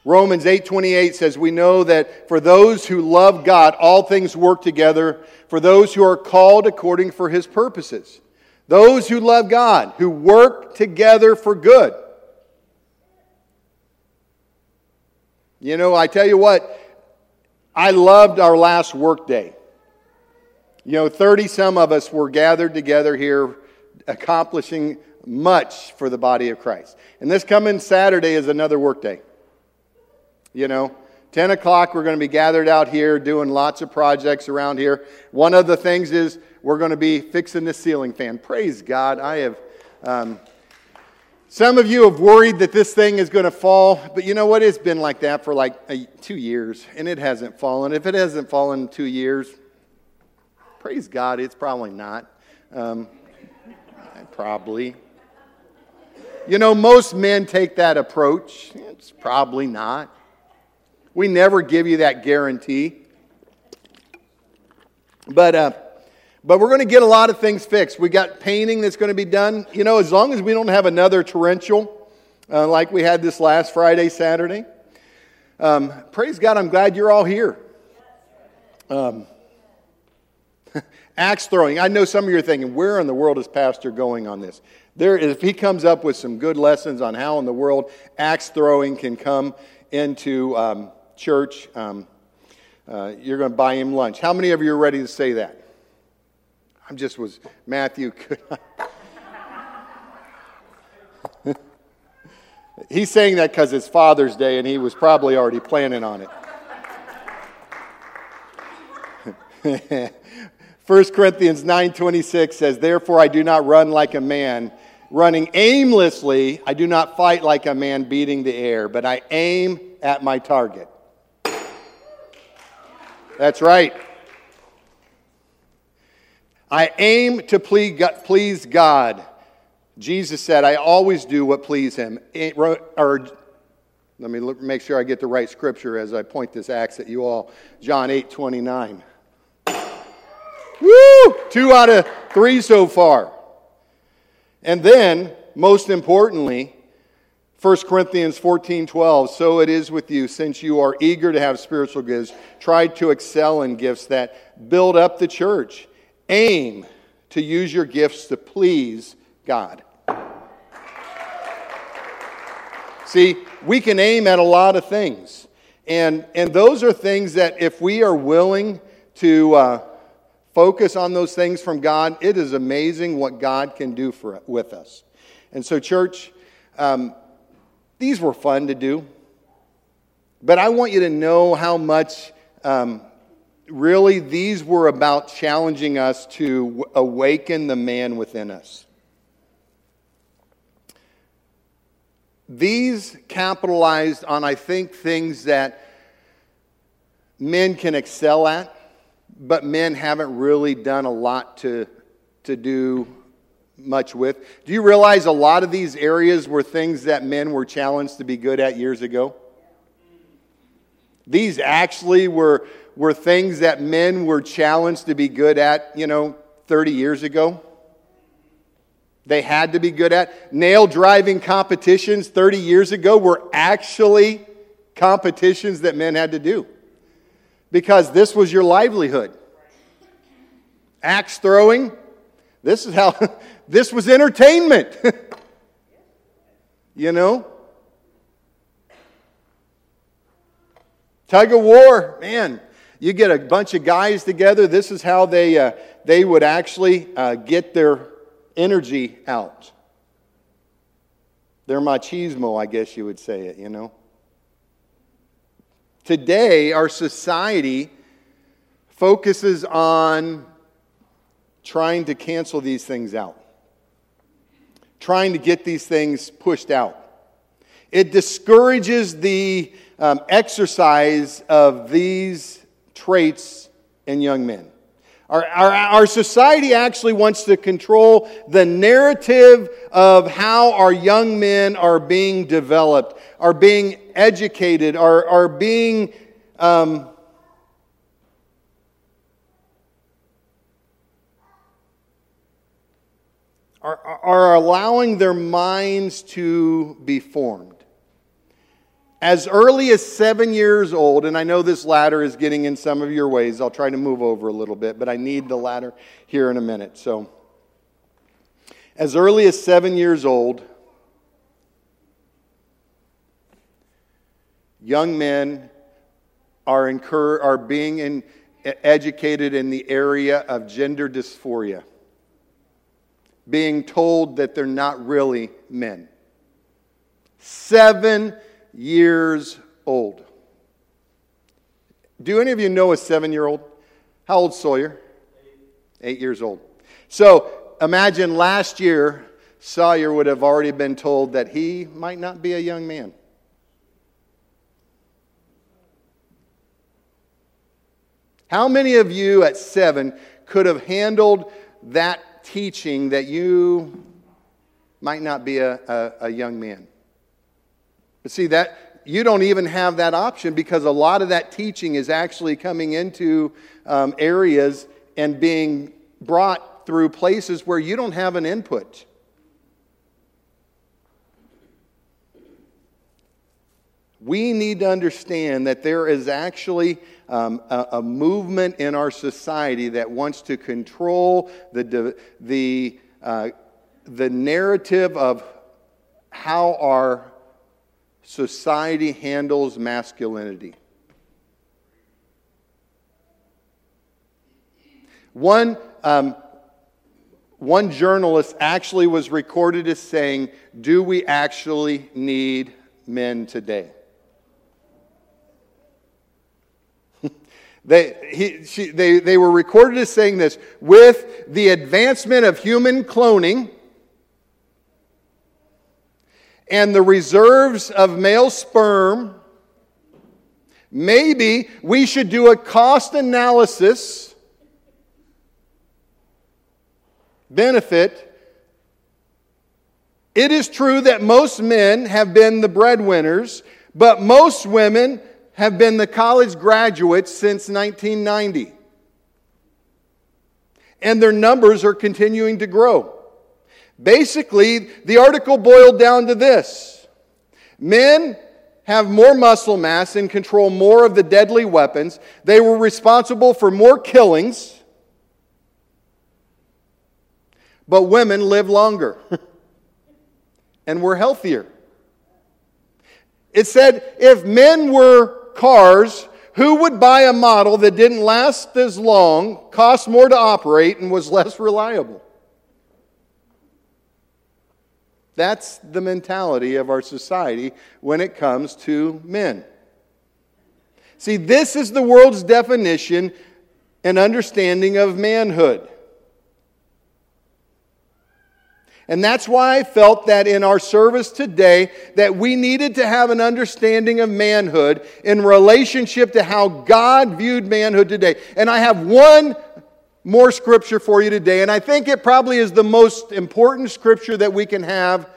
Romans 8:28 says we know that for those who love God all things work together for those who are called according for his purposes. Those who love God, who work together for good. You know, I tell you what, I loved our last work day. You know, 30 some of us were gathered together here accomplishing much for the body of Christ. And this coming Saturday is another workday. You know, 10 o'clock, we're going to be gathered out here doing lots of projects around here. One of the things is we're going to be fixing the ceiling fan. Praise God. I have. Um, some of you have worried that this thing is going to fall, but you know what? It's been like that for like a, two years, and it hasn't fallen. If it hasn't fallen in two years, praise God, it's probably not. Um, probably. You know, most men take that approach. It's probably not. We never give you that guarantee. But, uh, but we're going to get a lot of things fixed. We got painting that's going to be done. You know, as long as we don't have another torrential uh, like we had this last Friday, Saturday. Um, praise God, I'm glad you're all here. Um, axe throwing. I know some of you are thinking, where in the world is Pastor going on this? There, if he comes up with some good lessons on how in the world axe throwing can come into um, church, um, uh, you're going to buy him lunch. How many of you are ready to say that? I'm just was, Matthew, could He's saying that because it's Father's Day and he was probably already planning on it. 1 Corinthians 9:26 says, "Therefore I do not run like a man running aimlessly. I do not fight like a man beating the air, but I aim at my target." That's right. I aim to please God. Jesus said, I always do what please him. Or, let me look, make sure I get the right scripture as I point this axe at you all. John 8 29. Woo! Two out of three so far. And then, most importantly, 1 Corinthians 14 12, so it is with you, since you are eager to have spiritual gifts, try to excel in gifts that build up the church. Aim to use your gifts to please God. See, we can aim at a lot of things. And, and those are things that if we are willing to uh, focus on those things from God, it is amazing what God can do for, with us. And so, church, um, these were fun to do. But I want you to know how much um, really these were about challenging us to awaken the man within us. These capitalized on, I think, things that men can excel at, but men haven't really done a lot to, to do much with. Do you realize a lot of these areas were things that men were challenged to be good at years ago? These actually were, were things that men were challenged to be good at, you know, 30 years ago they had to be good at. Nail driving competitions 30 years ago were actually competitions that men had to do because this was your livelihood. Axe throwing, this is how, this was entertainment. you know? Tug of war, man, you get a bunch of guys together. This is how they, uh, they would actually uh, get their energy out. Their machismo, I guess you would say it, you know. Today, our society focuses on trying to cancel these things out, trying to get these things pushed out. It discourages the um, exercise of these traits in young men. Our, our, our, society actually wants to control the narrative of how our young men are being developed, are being educated, are, are being um, are, are allowing their minds to be formed. As early as seven years old, and I know this ladder is getting in some of your ways. I'll try to move over a little bit, but I need the ladder here in a minute. So, as early as seven years old, young men are, incur, are being in, educated in the area of gender dysphoria, being told that they're not really men. Seven years old. Do any of you know a seven year old? How old Sawyer? Eight years old. So imagine last year, Sawyer would have already been told that he might not be a young man. How many of you at seven could have handled that teaching that you might not be a, a, a young man. But see, that you don't even have that option because a lot of that teaching is actually coming into um, areas and being brought through places where you don't have an input. We need to understand that there is actually um, a, a, movement in our society that wants to control the, the, uh, the narrative of how our society handles masculinity. One, um, one journalist actually was recorded as saying, Do we actually need men today? They, he, she, they, they were recorded as saying this with the advancement of human cloning and the reserves of male sperm, maybe we should do a cost analysis benefit. It is true that most men have been the breadwinners, but most women have been the college graduates since 1990. And their numbers are continuing to grow. Basically, the article boiled down to this Men have more muscle mass and control more of the deadly weapons. They were responsible for more killings. But women live longer and were healthier. It said if men were cars, who would buy a model that didn't last as long, cost more to operate, and was less reliable? That's the mentality of our society when it comes to men. See, this is the world's definition and understanding of manhood. And that's why I felt that in our service today that we needed to have an understanding of manhood in relationship to how God viewed manhood today. And I have one more scripture for you today, and I think it probably is the most important scripture that we can have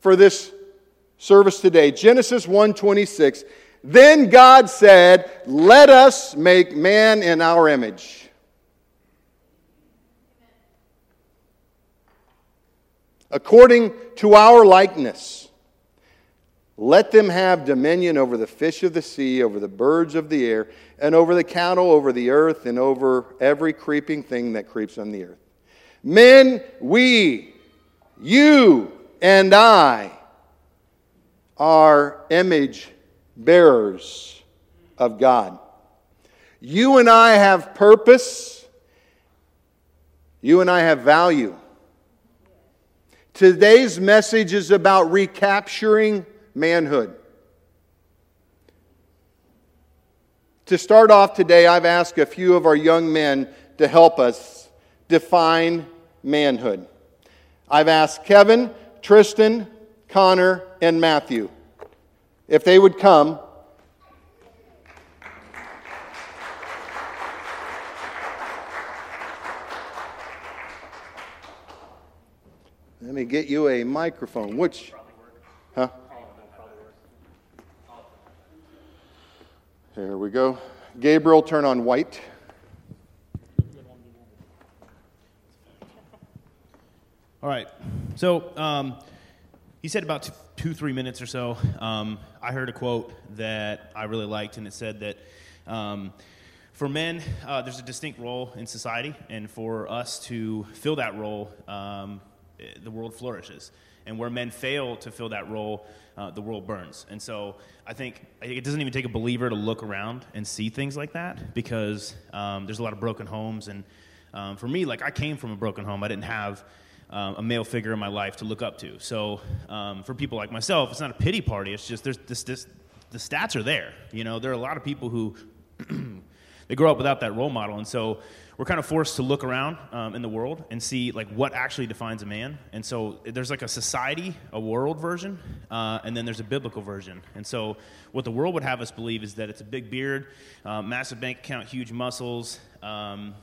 for this service today. Genesis 1:26. Then God said, "Let us make man in our image." according to our likeness. Let them have dominion over the fish of the sea, over the birds of the air, and over the cattle, over the earth, and over every creeping thing that creeps on the earth. Men, we, you, and I are image bearers of God. You and I have purpose. You and I have value. Today's message is about recapturing manhood. To start off today, I've asked a few of our young men to help us define manhood. I've asked Kevin, Tristan, Connor, and Matthew if they would come Let me get you a microphone. Which? Here we go. Gabriel, turn on white. All right. So um, he said about two, three minutes or so. Um, I heard a quote that I really liked, and it said that um, for men, uh, there's a distinct role in society, and for us to fill that role, um, the world flourishes. And where men fail to fill that role, uh, the world burns. And so I think it doesn't even take a believer to look around and see things like that because um, there's a lot of broken homes. And um, for me, like I came from a broken home, I didn't have um, a male figure in my life to look up to. So um, for people like myself, it's not a pity party. It's just there's this, this the stats are there. You know, there are a lot of people who they grow up without that role model, and so we're kind of forced to look around um, in the world and see like what actually defines a man. And so there's like a society, a world version, uh, and then there's a biblical version. And so what the world would have us believe is that it's a big beard, uh, massive bank account, huge muscles. Um,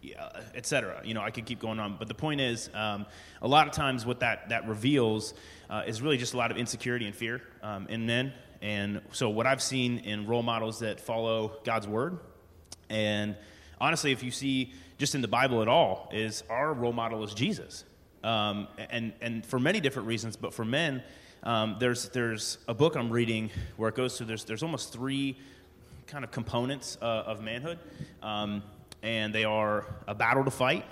yeah, etc. You know, I could keep going on, but the point is, um, a lot of times what that that reveals uh, is really just a lot of insecurity and fear um, in men. And so, what I've seen in role models that follow God's word, and honestly, if you see just in the Bible at all, is our role model is Jesus, um, and and for many different reasons. But for men, um, there's there's a book I'm reading where it goes through. There's there's almost three kind of components uh, of manhood, um, and they are a battle to fight,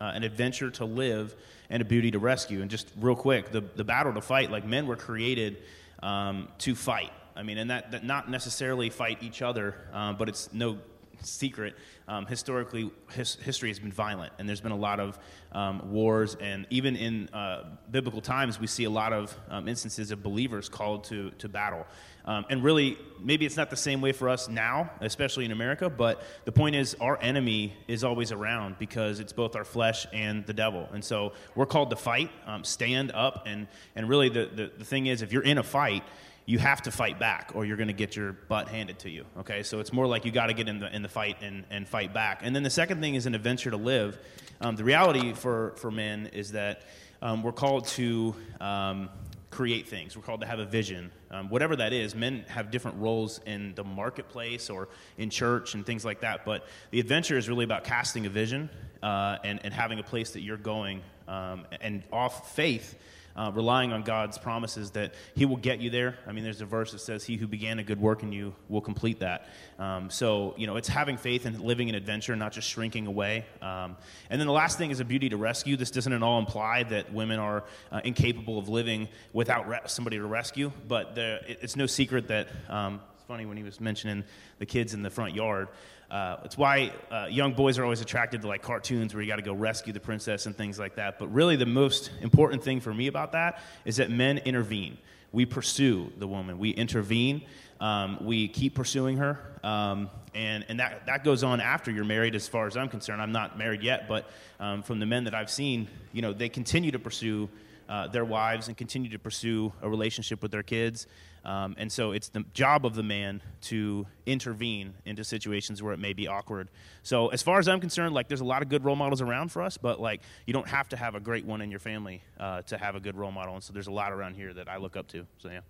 uh, an adventure to live, and a beauty to rescue. And just real quick, the the battle to fight, like men were created um, to fight. I mean, and that, that not necessarily fight each other, uh, but it's no secret. Um, historically, his, history has been violent, and there's been a lot of um, wars, and even in uh, biblical times, we see a lot of um, instances of believers called to, to battle. Um, and really, maybe it's not the same way for us now, especially in America, but the point is, our enemy is always around because it's both our flesh and the devil. And so we're called to fight, um, stand up, and, and really, the, the, the thing is, if you're in a fight, you have to fight back or you're going to get your butt handed to you okay? So it's more like you got to get in the, in the fight and, and fight back. And then the second thing is an adventure to live. Um, the reality for, for men is that um, we're called to um, create things. We're called to have a vision. Um, whatever that is men have different roles in the marketplace or in church and things like that but the adventure is really about casting a vision uh, and, and having a place that you're going um, and off faith uh, relying on God's promises that He will get you there. I mean, there's a verse that says, He who began a good work in you will complete that. Um, so, you know, it's having faith and living an adventure, not just shrinking away. Um, and then the last thing is a beauty to rescue. This doesn't at all imply that women are uh, incapable of living without re- somebody to rescue, but there, it's no secret that. Um, funny when he was mentioning the kids in the front yard. Uh, it's why uh, young boys are always attracted to like cartoons where you got to go rescue the princess and things like that. But really, the most important thing for me about that is that men intervene. We pursue the woman. We intervene. Um, we keep pursuing her, um, and and that that goes on after you're married. As far as I'm concerned, I'm not married yet, but um, from the men that I've seen, you know, they continue to pursue uh, their wives and continue to pursue a relationship with their kids. Um, and so it's the job of the man to intervene into situations where it may be awkward. So as far as I'm concerned, like there's a lot of good role models around for us, but like you don't have to have a great one in your family uh, to have a good role model. And so there's a lot around here that I look up to. So yeah.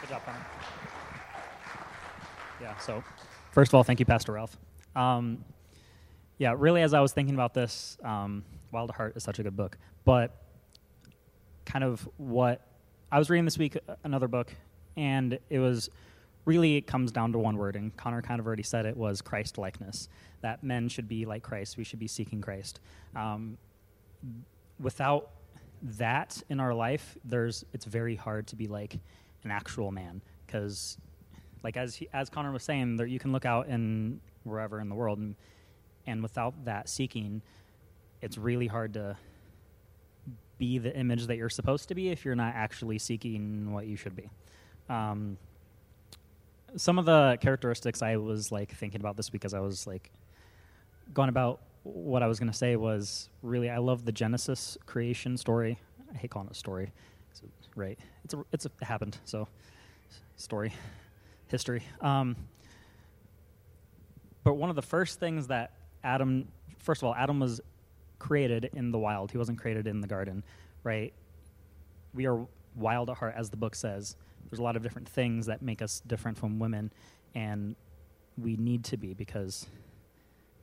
Good job, Connor. Yeah. So, first of all, thank you, Pastor Ralph. Um, yeah, really, as I was thinking about this, um, Wild Heart is such a good book, but kind of what I was reading this week uh, another book, and it was really it comes down to one word, and Connor kind of already said it was Christ likeness. That men should be like Christ. We should be seeking Christ. Um, without that in our life, there's it's very hard to be like an actual man because, like as he, as Connor was saying, there you can look out in wherever in the world, and, and without that seeking, it's really hard to be the image that you're supposed to be if you're not actually seeking what you should be. Um, some of the characteristics I was like thinking about this week as I was like going about what I was going to say was really I love the Genesis creation story. I hate calling it a story, right? It's a, it's a, it happened. So story, history. Um, but one of the first things that Adam, first of all, Adam was created in the wild. He wasn't created in the garden, right? We are wild at heart, as the book says. There's a lot of different things that make us different from women, and we need to be because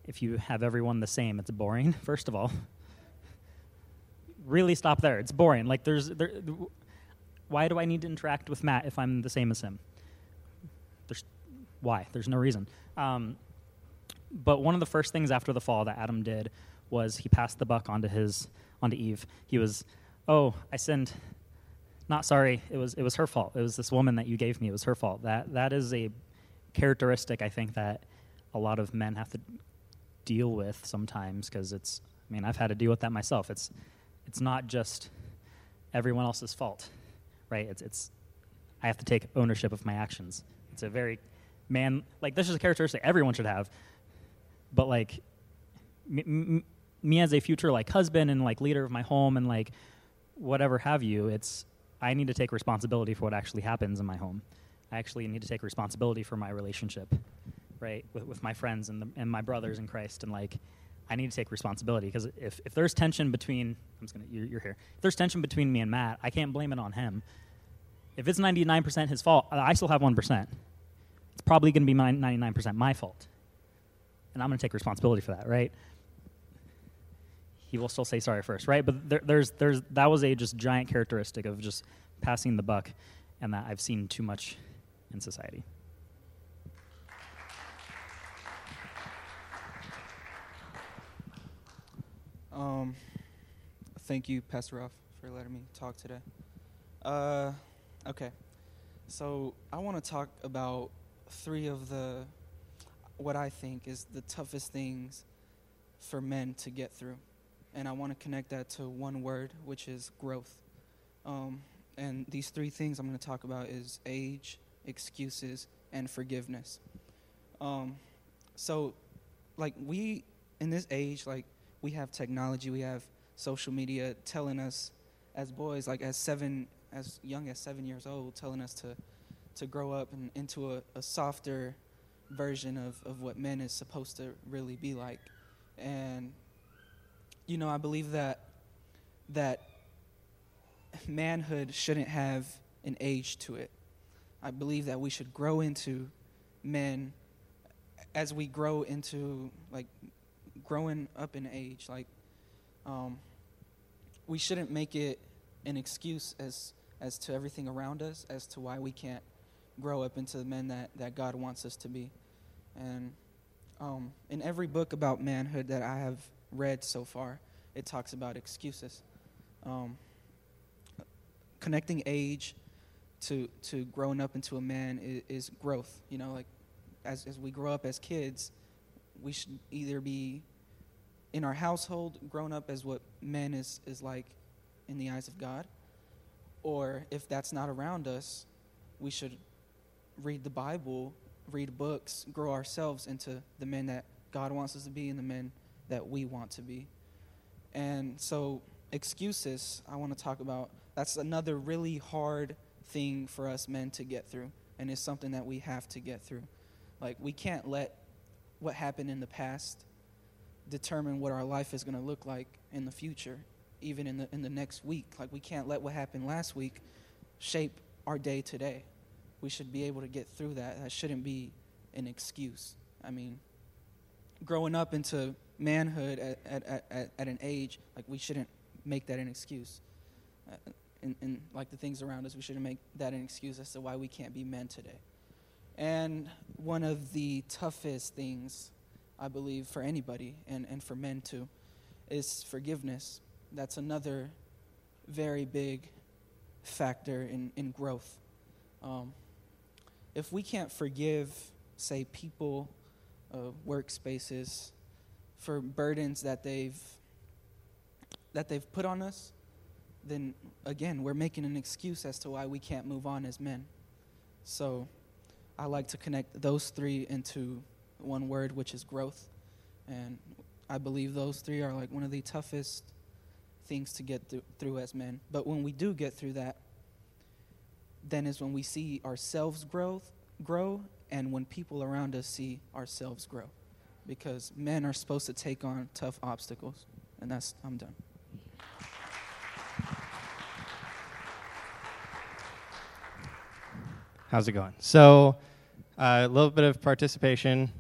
if you have everyone the same, it's boring, first of all. really stop there. It's boring. Like, there's. There, why do I need to interact with Matt if I'm the same as him? There's, why? There's no reason. Um, but one of the first things after the fall that Adam did was he passed the buck onto his onto Eve. He was, "Oh, I sinned. Not sorry. It was it was her fault. It was this woman that you gave me. It was her fault." That that is a characteristic I think that a lot of men have to deal with sometimes because it's I mean, I've had to deal with that myself. It's it's not just everyone else's fault, right? It's it's I have to take ownership of my actions. It's a very man like this is a characteristic everyone should have. But like me as a future like husband and like leader of my home and like whatever have you, it's I need to take responsibility for what actually happens in my home. I actually need to take responsibility for my relationship right, with, with my friends and, the, and my brothers in Christ, and like, I need to take responsibility because if, if there's tension between, I'm just gonna, you're, you're here. If there's tension between me and Matt, I can't blame it on him. If it's 99% his fault, I still have 1%. It's probably going to be my 99% my fault. And I'm going to take responsibility for that, right? He will still say sorry first, right? But there, there's, there's, that was a just giant characteristic of just passing the buck, and that I've seen too much in society. Um, thank you, Pastor Ralph, for letting me talk today. Uh, okay, so I want to talk about three of the what I think is the toughest things for men to get through, and I want to connect that to one word, which is growth. Um, and these three things I'm going to talk about is age, excuses, and forgiveness. Um, so, like we in this age, like we have technology, we have social media telling us as boys, like as seven, as young as seven years old, telling us to to grow up and into a, a softer version of, of what men is supposed to really be like. And you know, I believe that that manhood shouldn't have an age to it. I believe that we should grow into men as we grow into like growing up in age. Like, um, we shouldn't make it an excuse as as to everything around us as to why we can't grow up into the men that, that God wants us to be. And um, in every book about manhood that I have read so far, it talks about excuses. Um, connecting age to to growing up into a man is, is, growth. You know, like as as we grow up as kids, we should either be in our household grown up as what men is is like in the eyes of God, or if that's not around us, we should read the Bible, read books, grow ourselves into the men that God wants us to be and the men that we want to be. And so, excuses, I want to talk about that's another really hard thing for us men to get through, and it's something that we have to get through. Like, we can't let what happened in the past determine what our life is going to look like in the future, even in the, in the next week. Like, we can't let what happened last week shape our day today we should be able to get through that. That shouldn't be an excuse. I mean, growing up into manhood at, at, at, at an age, like we shouldn't make that an excuse. Uh, and, and like the things around us, we shouldn't make that an excuse as to why we can't be men today. And one of the toughest things, I believe, for anybody and, and for men too, is forgiveness. That's another very big factor in, in growth. Um, if we can't forgive, say, people, uh, workspaces, for burdens that they've that they've put on us, then again, we're making an excuse as to why we can't move on as men. So, I like to connect those three into one word, which is growth, and I believe those three are like one of the toughest things to get through, through as men. But when we do get through that, then is when we see ourselves grow, grow and when people around us see ourselves grow. Because men are supposed to take on tough obstacles. And that's, I'm done. How's it going? So, uh, a little bit of participation.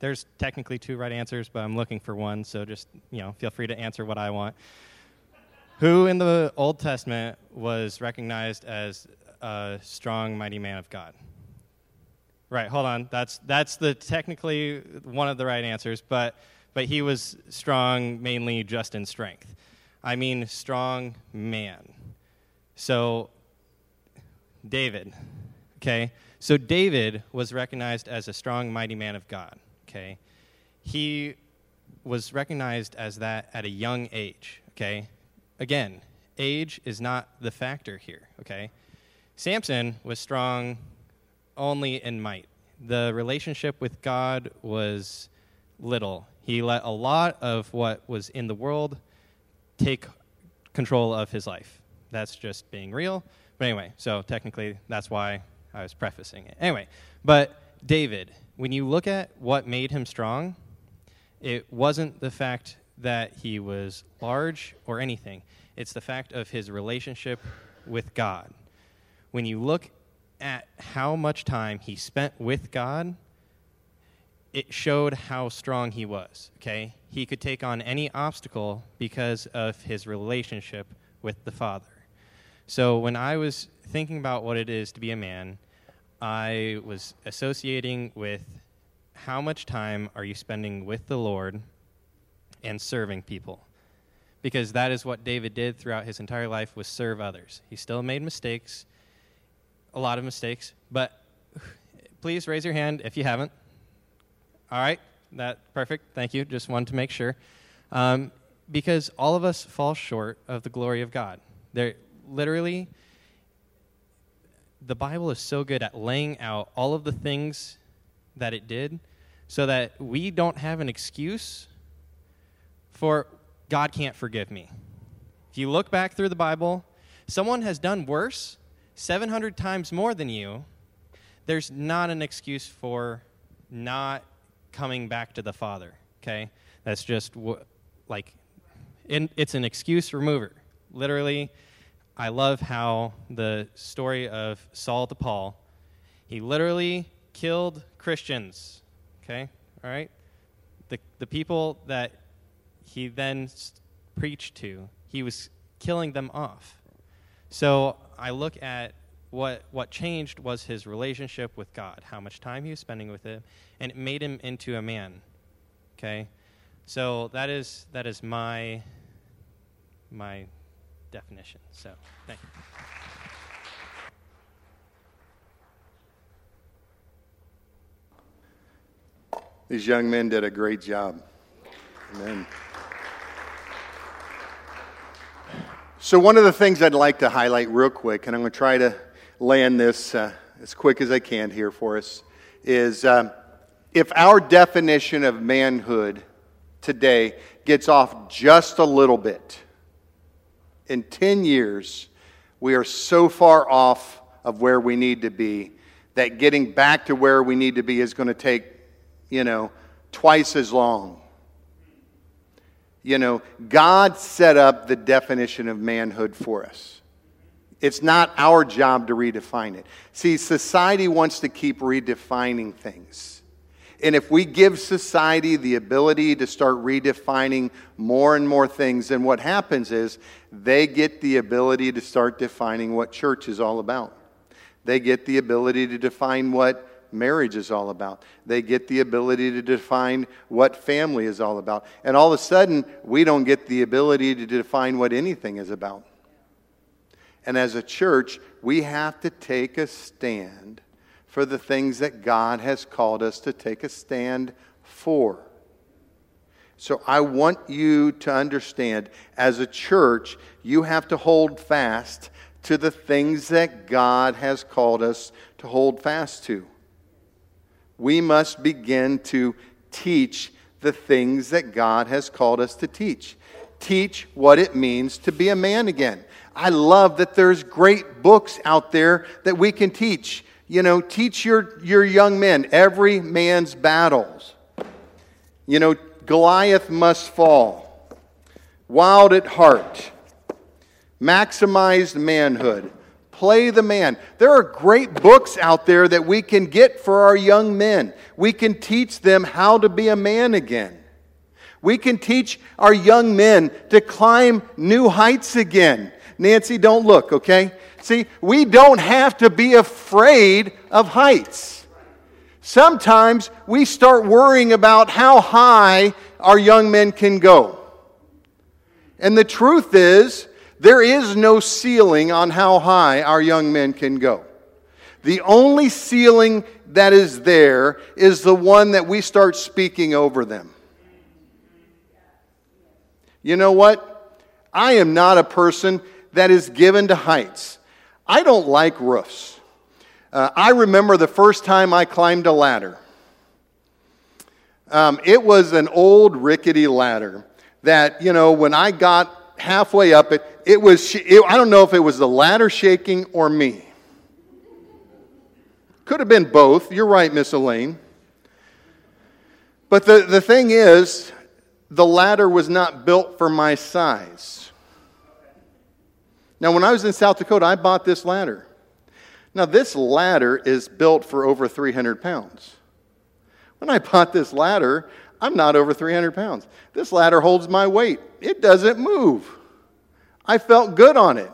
There's technically two right answers, but I'm looking for one, so just, you know, feel free to answer what I want. Who in the Old Testament was recognized as a strong, mighty man of God? Right, hold on. That's, that's the technically one of the right answers, but, but he was strong mainly just in strength. I mean, strong man. So, David, okay? So, David was recognized as a strong, mighty man of God, okay? He was recognized as that at a young age, okay? Again, age is not the factor here, okay? Samson was strong only in might. The relationship with God was little. He let a lot of what was in the world take control of his life. That's just being real. But anyway, so technically that's why I was prefacing it. Anyway, but David, when you look at what made him strong, it wasn't the fact that he was large or anything. It's the fact of his relationship with God. When you look at how much time he spent with God, it showed how strong he was, okay? He could take on any obstacle because of his relationship with the Father. So when I was thinking about what it is to be a man, I was associating with how much time are you spending with the Lord and serving people? Because that is what David did throughout his entire life was serve others. He still made mistakes, a lot of mistakes, but please raise your hand if you haven't. All right, that perfect. Thank you. Just wanted to make sure. Um, because all of us fall short of the glory of God. There literally the Bible is so good at laying out all of the things that it did so that we don't have an excuse for God can't forgive me. If you look back through the Bible, someone has done worse 700 times more than you. There's not an excuse for not coming back to the Father, okay? That's just like, it's an excuse remover. Literally, I love how the story of Saul to Paul, he literally killed Christians. Okay? All right? The, the people that he then preached to, he was killing them off. So I look at what, what changed was his relationship with God, how much time he was spending with him, and it made him into a man. Okay? So that is, that is my, my definition. So, thank you. These young men did a great job. Amen. So, one of the things I'd like to highlight real quick, and I'm going to try to land this uh, as quick as I can here for us, is um, if our definition of manhood today gets off just a little bit, in 10 years, we are so far off of where we need to be that getting back to where we need to be is going to take, you know, twice as long. You know, God set up the definition of manhood for us. It's not our job to redefine it. See, society wants to keep redefining things. And if we give society the ability to start redefining more and more things, then what happens is they get the ability to start defining what church is all about. They get the ability to define what marriage is all about. They get the ability to define what family is all about. And all of a sudden, we don't get the ability to define what anything is about. And as a church, we have to take a stand for the things that God has called us to take a stand for. So I want you to understand as a church, you have to hold fast to the things that God has called us to hold fast to. We must begin to teach the things that God has called us to teach. Teach what it means to be a man again. I love that there's great books out there that we can teach you know, teach your, your young men every man's battles. You know, Goliath must fall. Wild at heart. Maximized manhood. Play the man. There are great books out there that we can get for our young men. We can teach them how to be a man again. We can teach our young men to climb new heights again. Nancy, don't look, okay? See, we don't have to be afraid of heights. Sometimes we start worrying about how high our young men can go. And the truth is, there is no ceiling on how high our young men can go. The only ceiling that is there is the one that we start speaking over them. You know what? I am not a person that is given to heights. I don't like roofs. Uh, I remember the first time I climbed a ladder. Um, it was an old rickety ladder that, you know, when I got halfway up it, it was, it, I don't know if it was the ladder shaking or me. Could have been both. You're right, Miss Elaine. But the, the thing is, the ladder was not built for my size. Now, when I was in South Dakota, I bought this ladder. Now, this ladder is built for over 300 pounds. When I bought this ladder, I'm not over 300 pounds. This ladder holds my weight, it doesn't move. I felt good on it.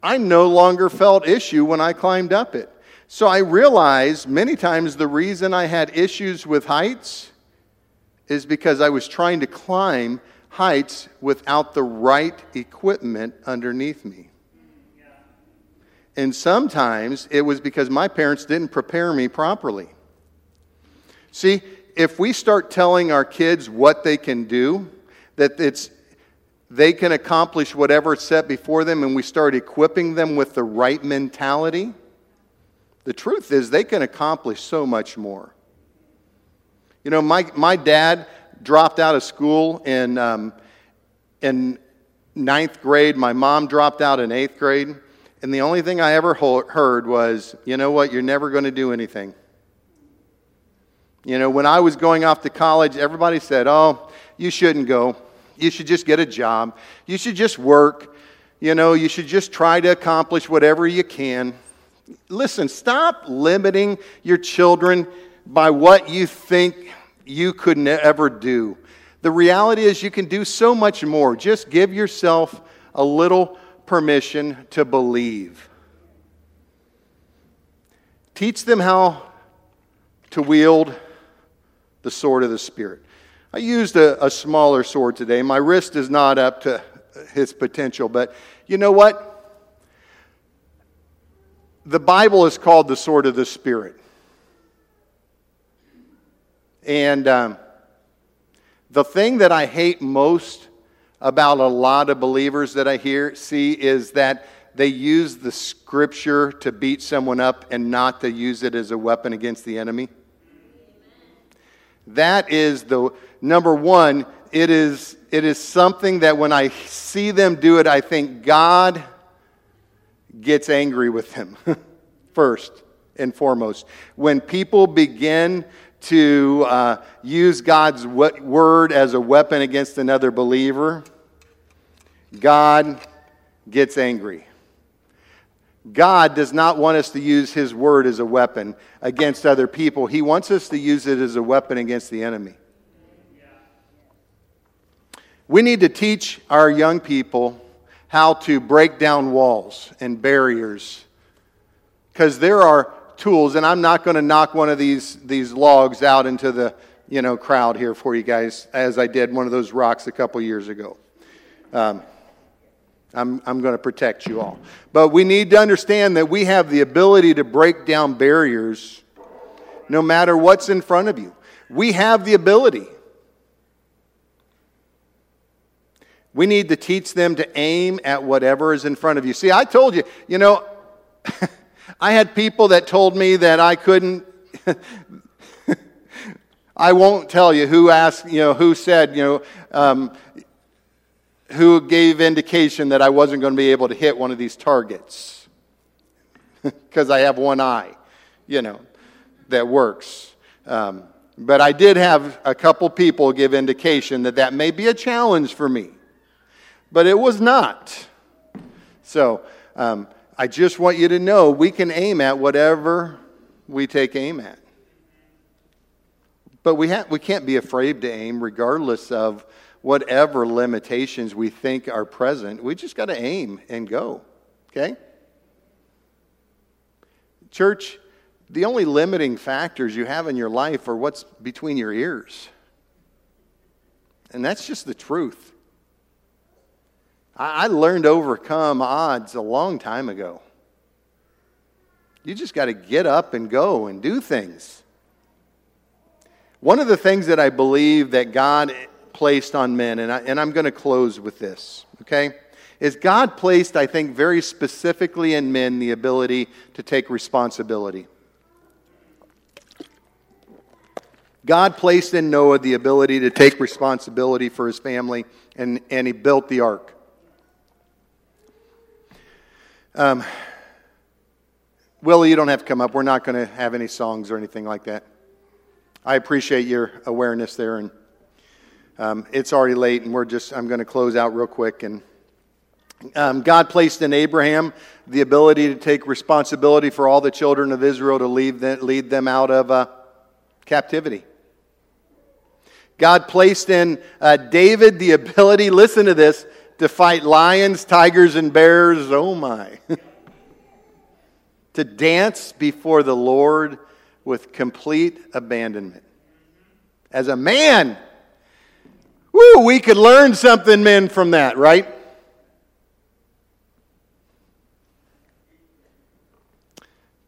I no longer felt issue when I climbed up it. So I realized many times the reason I had issues with heights is because I was trying to climb heights without the right equipment underneath me. And sometimes it was because my parents didn't prepare me properly. See, if we start telling our kids what they can do, that it's they can accomplish whatever is set before them, and we start equipping them with the right mentality, the truth is they can accomplish so much more. You know, my, my dad dropped out of school in, um, in ninth grade. My mom dropped out in eighth grade. And the only thing I ever heard was, you know what, you're never going to do anything. You know, when I was going off to college, everybody said, oh, you shouldn't go. You should just get a job. You should just work. You know, you should just try to accomplish whatever you can. Listen, stop limiting your children by what you think you could never do. The reality is, you can do so much more. Just give yourself a little permission to believe. Teach them how to wield the sword of the Spirit. I used a, a, smaller sword today. My wrist is not up to his potential, but you know what? The Bible is called the sword of the Spirit. And um, the thing that I hate most about a lot of believers that I hear see is that they use the scripture to beat someone up and not to use it as a weapon against the enemy. That is the number one, it is, it is something that when I see them do it, I think God gets angry with them first and foremost. When people begin to uh, use God's word as a weapon against another believer, God gets angry. God does not want us to use His word as a weapon against other people. He wants us to use it as a weapon against the enemy. We need to teach our young people how to break down walls and barriers because there are tools, and I'm not going to knock one of these, these logs out into the you know, crowd here for you guys as I did one of those rocks a couple years ago. Um, I'm, I'm going to protect you all. But we need to understand that we have the ability to break down barriers no matter what's in front of you. We have the ability. We need to teach them to aim at whatever is in front of you. See, I told you, you know, I had people that told me that I couldn't. I won't tell you who asked, you know, who said, you know, um, who gave indication that I wasn't going to be able to hit one of these targets because I have one eye, you know, that works. Um, but I did have a couple people give indication that that may be a challenge for me, but it was not. So um, I just want you to know we can aim at whatever we take aim at. But we, ha- we can't be afraid to aim regardless of whatever limitations we think are present. We just got to aim and go. Okay? Church, the only limiting factors you have in your life are what's between your ears. And that's just the truth. I learned to overcome odds a long time ago. You just got to get up and go and do things. One of the things that I believe that God placed on men, and, I, and I'm going to close with this, okay? Is God placed, I think, very specifically in men the ability to take responsibility. God placed in Noah the ability to take responsibility for his family, and, and he built the ark. Um, Willie, you don't have to come up. We're not going to have any songs or anything like that. I appreciate your awareness there, and um, it's already late, and we're just. I'm going to close out real quick. And um, God placed in Abraham the ability to take responsibility for all the children of Israel to lead them, lead them out of uh, captivity. God placed in uh, David the ability, listen to this, to fight lions, tigers, and bears. Oh my. to dance before the Lord with complete abandonment. As a man, woo, we could learn something, men, from that, right?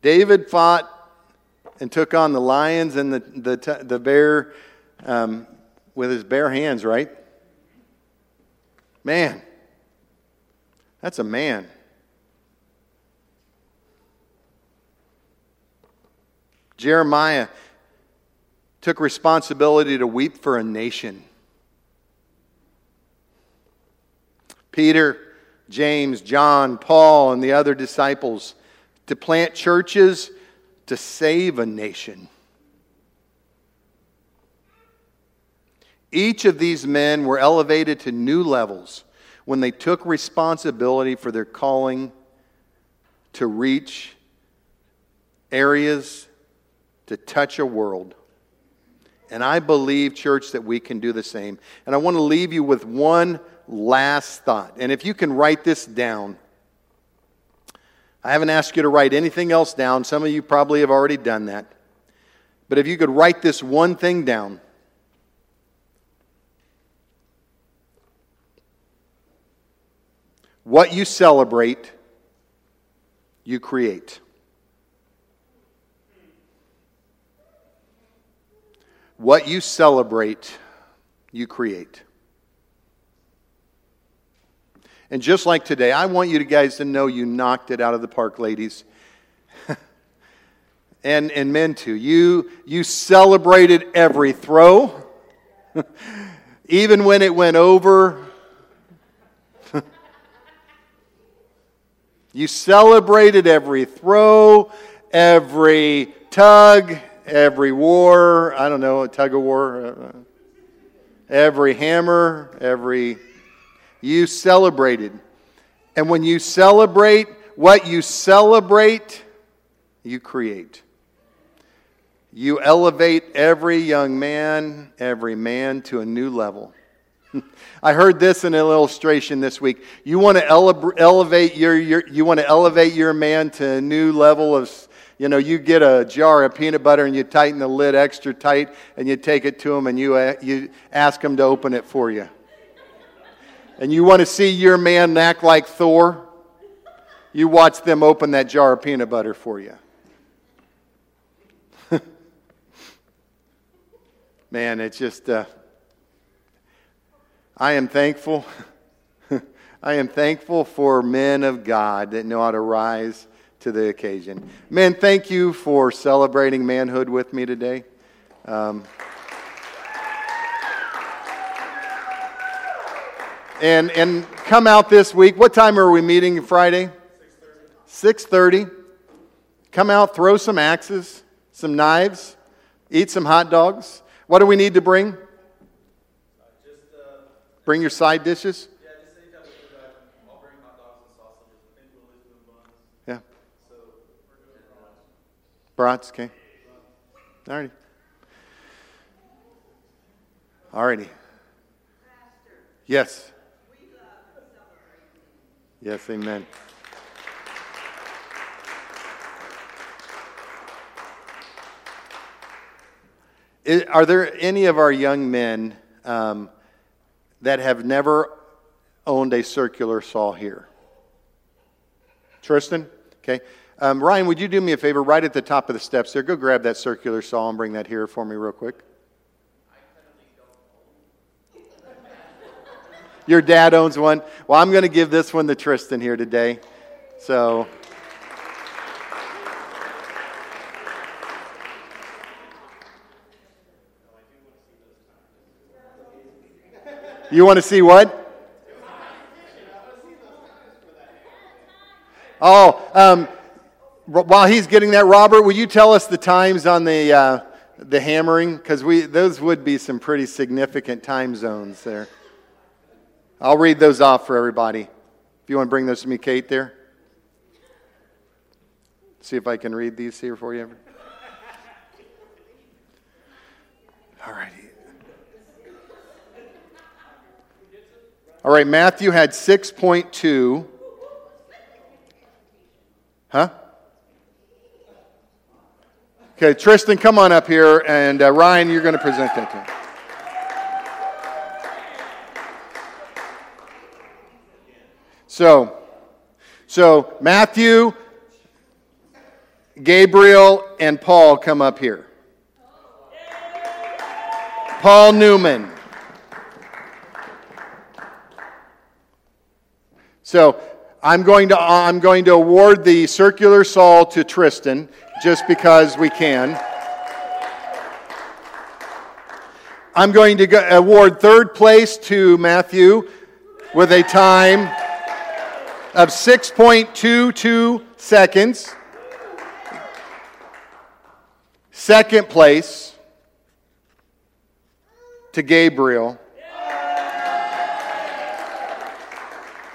David fought and took on the lions and the, the, the bear um, with his bare hands, right? Man, that's a man. Jeremiah took responsibility to weep for a nation. Peter, James, John, Paul, and the other disciples to plant churches to save a nation. Each of these men were elevated to new levels when they took responsibility for their calling to reach areas to touch a world. And I believe, church, that we can do the same. And I want to leave you with one last thought. And if you can write this down, I haven't asked you to write anything else down. Some of you probably have already done that. But if you could write this one thing down, what you celebrate, you create. What you celebrate, you create. And just like today, I want you guys to know you knocked it out of the park, ladies. and, and men too. You, you celebrated every throw, even when it went over. You celebrated every throw, every tug, every war, I don't know, a tug of war, uh, every hammer, every. You celebrated. And when you celebrate, what you celebrate, you create. You elevate every young man, every man to a new level. I heard this in an illustration this week. You want to ele- elevate your, your, you want to elevate your man to a new level of you know, you get a jar of peanut butter and you tighten the lid extra tight and you take it to him and you, uh, you ask him to open it for you. And you want to see your man act like Thor? You watch them open that jar of peanut butter for you. man, it's just, uh, I am thankful. I am thankful for men of God that know how to rise to the occasion. Men, thank you for celebrating manhood with me today. Um, and and come out this week. What time are we meeting Friday? 6:30. 6:30. Come out, throw some axes, some knives, eat some hot dogs. What do we need to bring? Bring your side dishes. Yeah. So, we're going to brats, okay. All righty. All righty. Yes. Yes, amen. are there any of our young men um, that have never owned a circular saw here? Tristan? Okay. Um, Ryan, would you do me a favor right at the top of the steps there? Go grab that circular saw and bring that here for me, real quick. Your dad owns one. Well, I'm going to give this one to Tristan here today. So. You want to see what? Oh, um, while he's getting that, Robert, will you tell us the times on the, uh, the hammering? Because we those would be some pretty significant time zones there. I'll read those off for everybody. If you want to bring those to me, Kate, there. See if I can read these here for you. All righty. All right, Matthew had 6.2. Huh? Okay, Tristan, come on up here, and uh, Ryan, you're going to present that to him. So, so Matthew, Gabriel, and Paul come up here. Paul Newman. So I'm going to, I'm going to award the circular saw to Tristan just because we can. I'm going to go, award third place to Matthew with a time of 6.22 seconds. Second place to Gabriel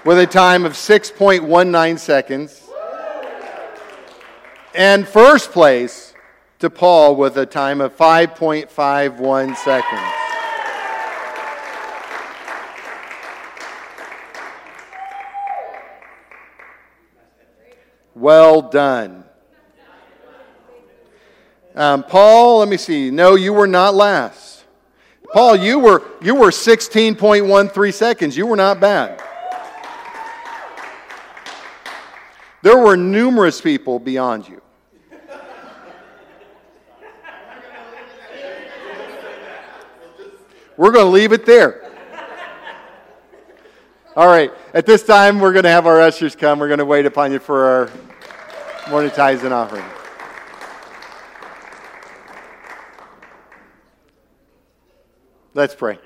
with a time of 6.19 seconds. And first place to Paul with a time of 5.51 seconds. Well done. Um, Paul, let me see. No, you were not last. Paul, you were you were 16.13 seconds. You were not bad. There were numerous people beyond you. We're going to leave it there. All right. At this time, we're going to have our ushers come. We're going to wait upon you for our morning tithes and offering. Let's pray.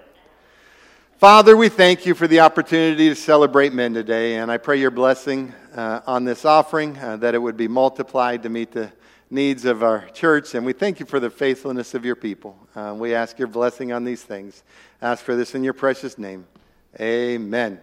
Father, we thank you for the opportunity to celebrate men today, and I pray your blessing uh, on this offering, uh, that it would be multiplied to meet the needs of our church, and we thank you for the faithfulness of your people. Uh, we ask your blessing on these things. Ask for this in your precious name. Amen.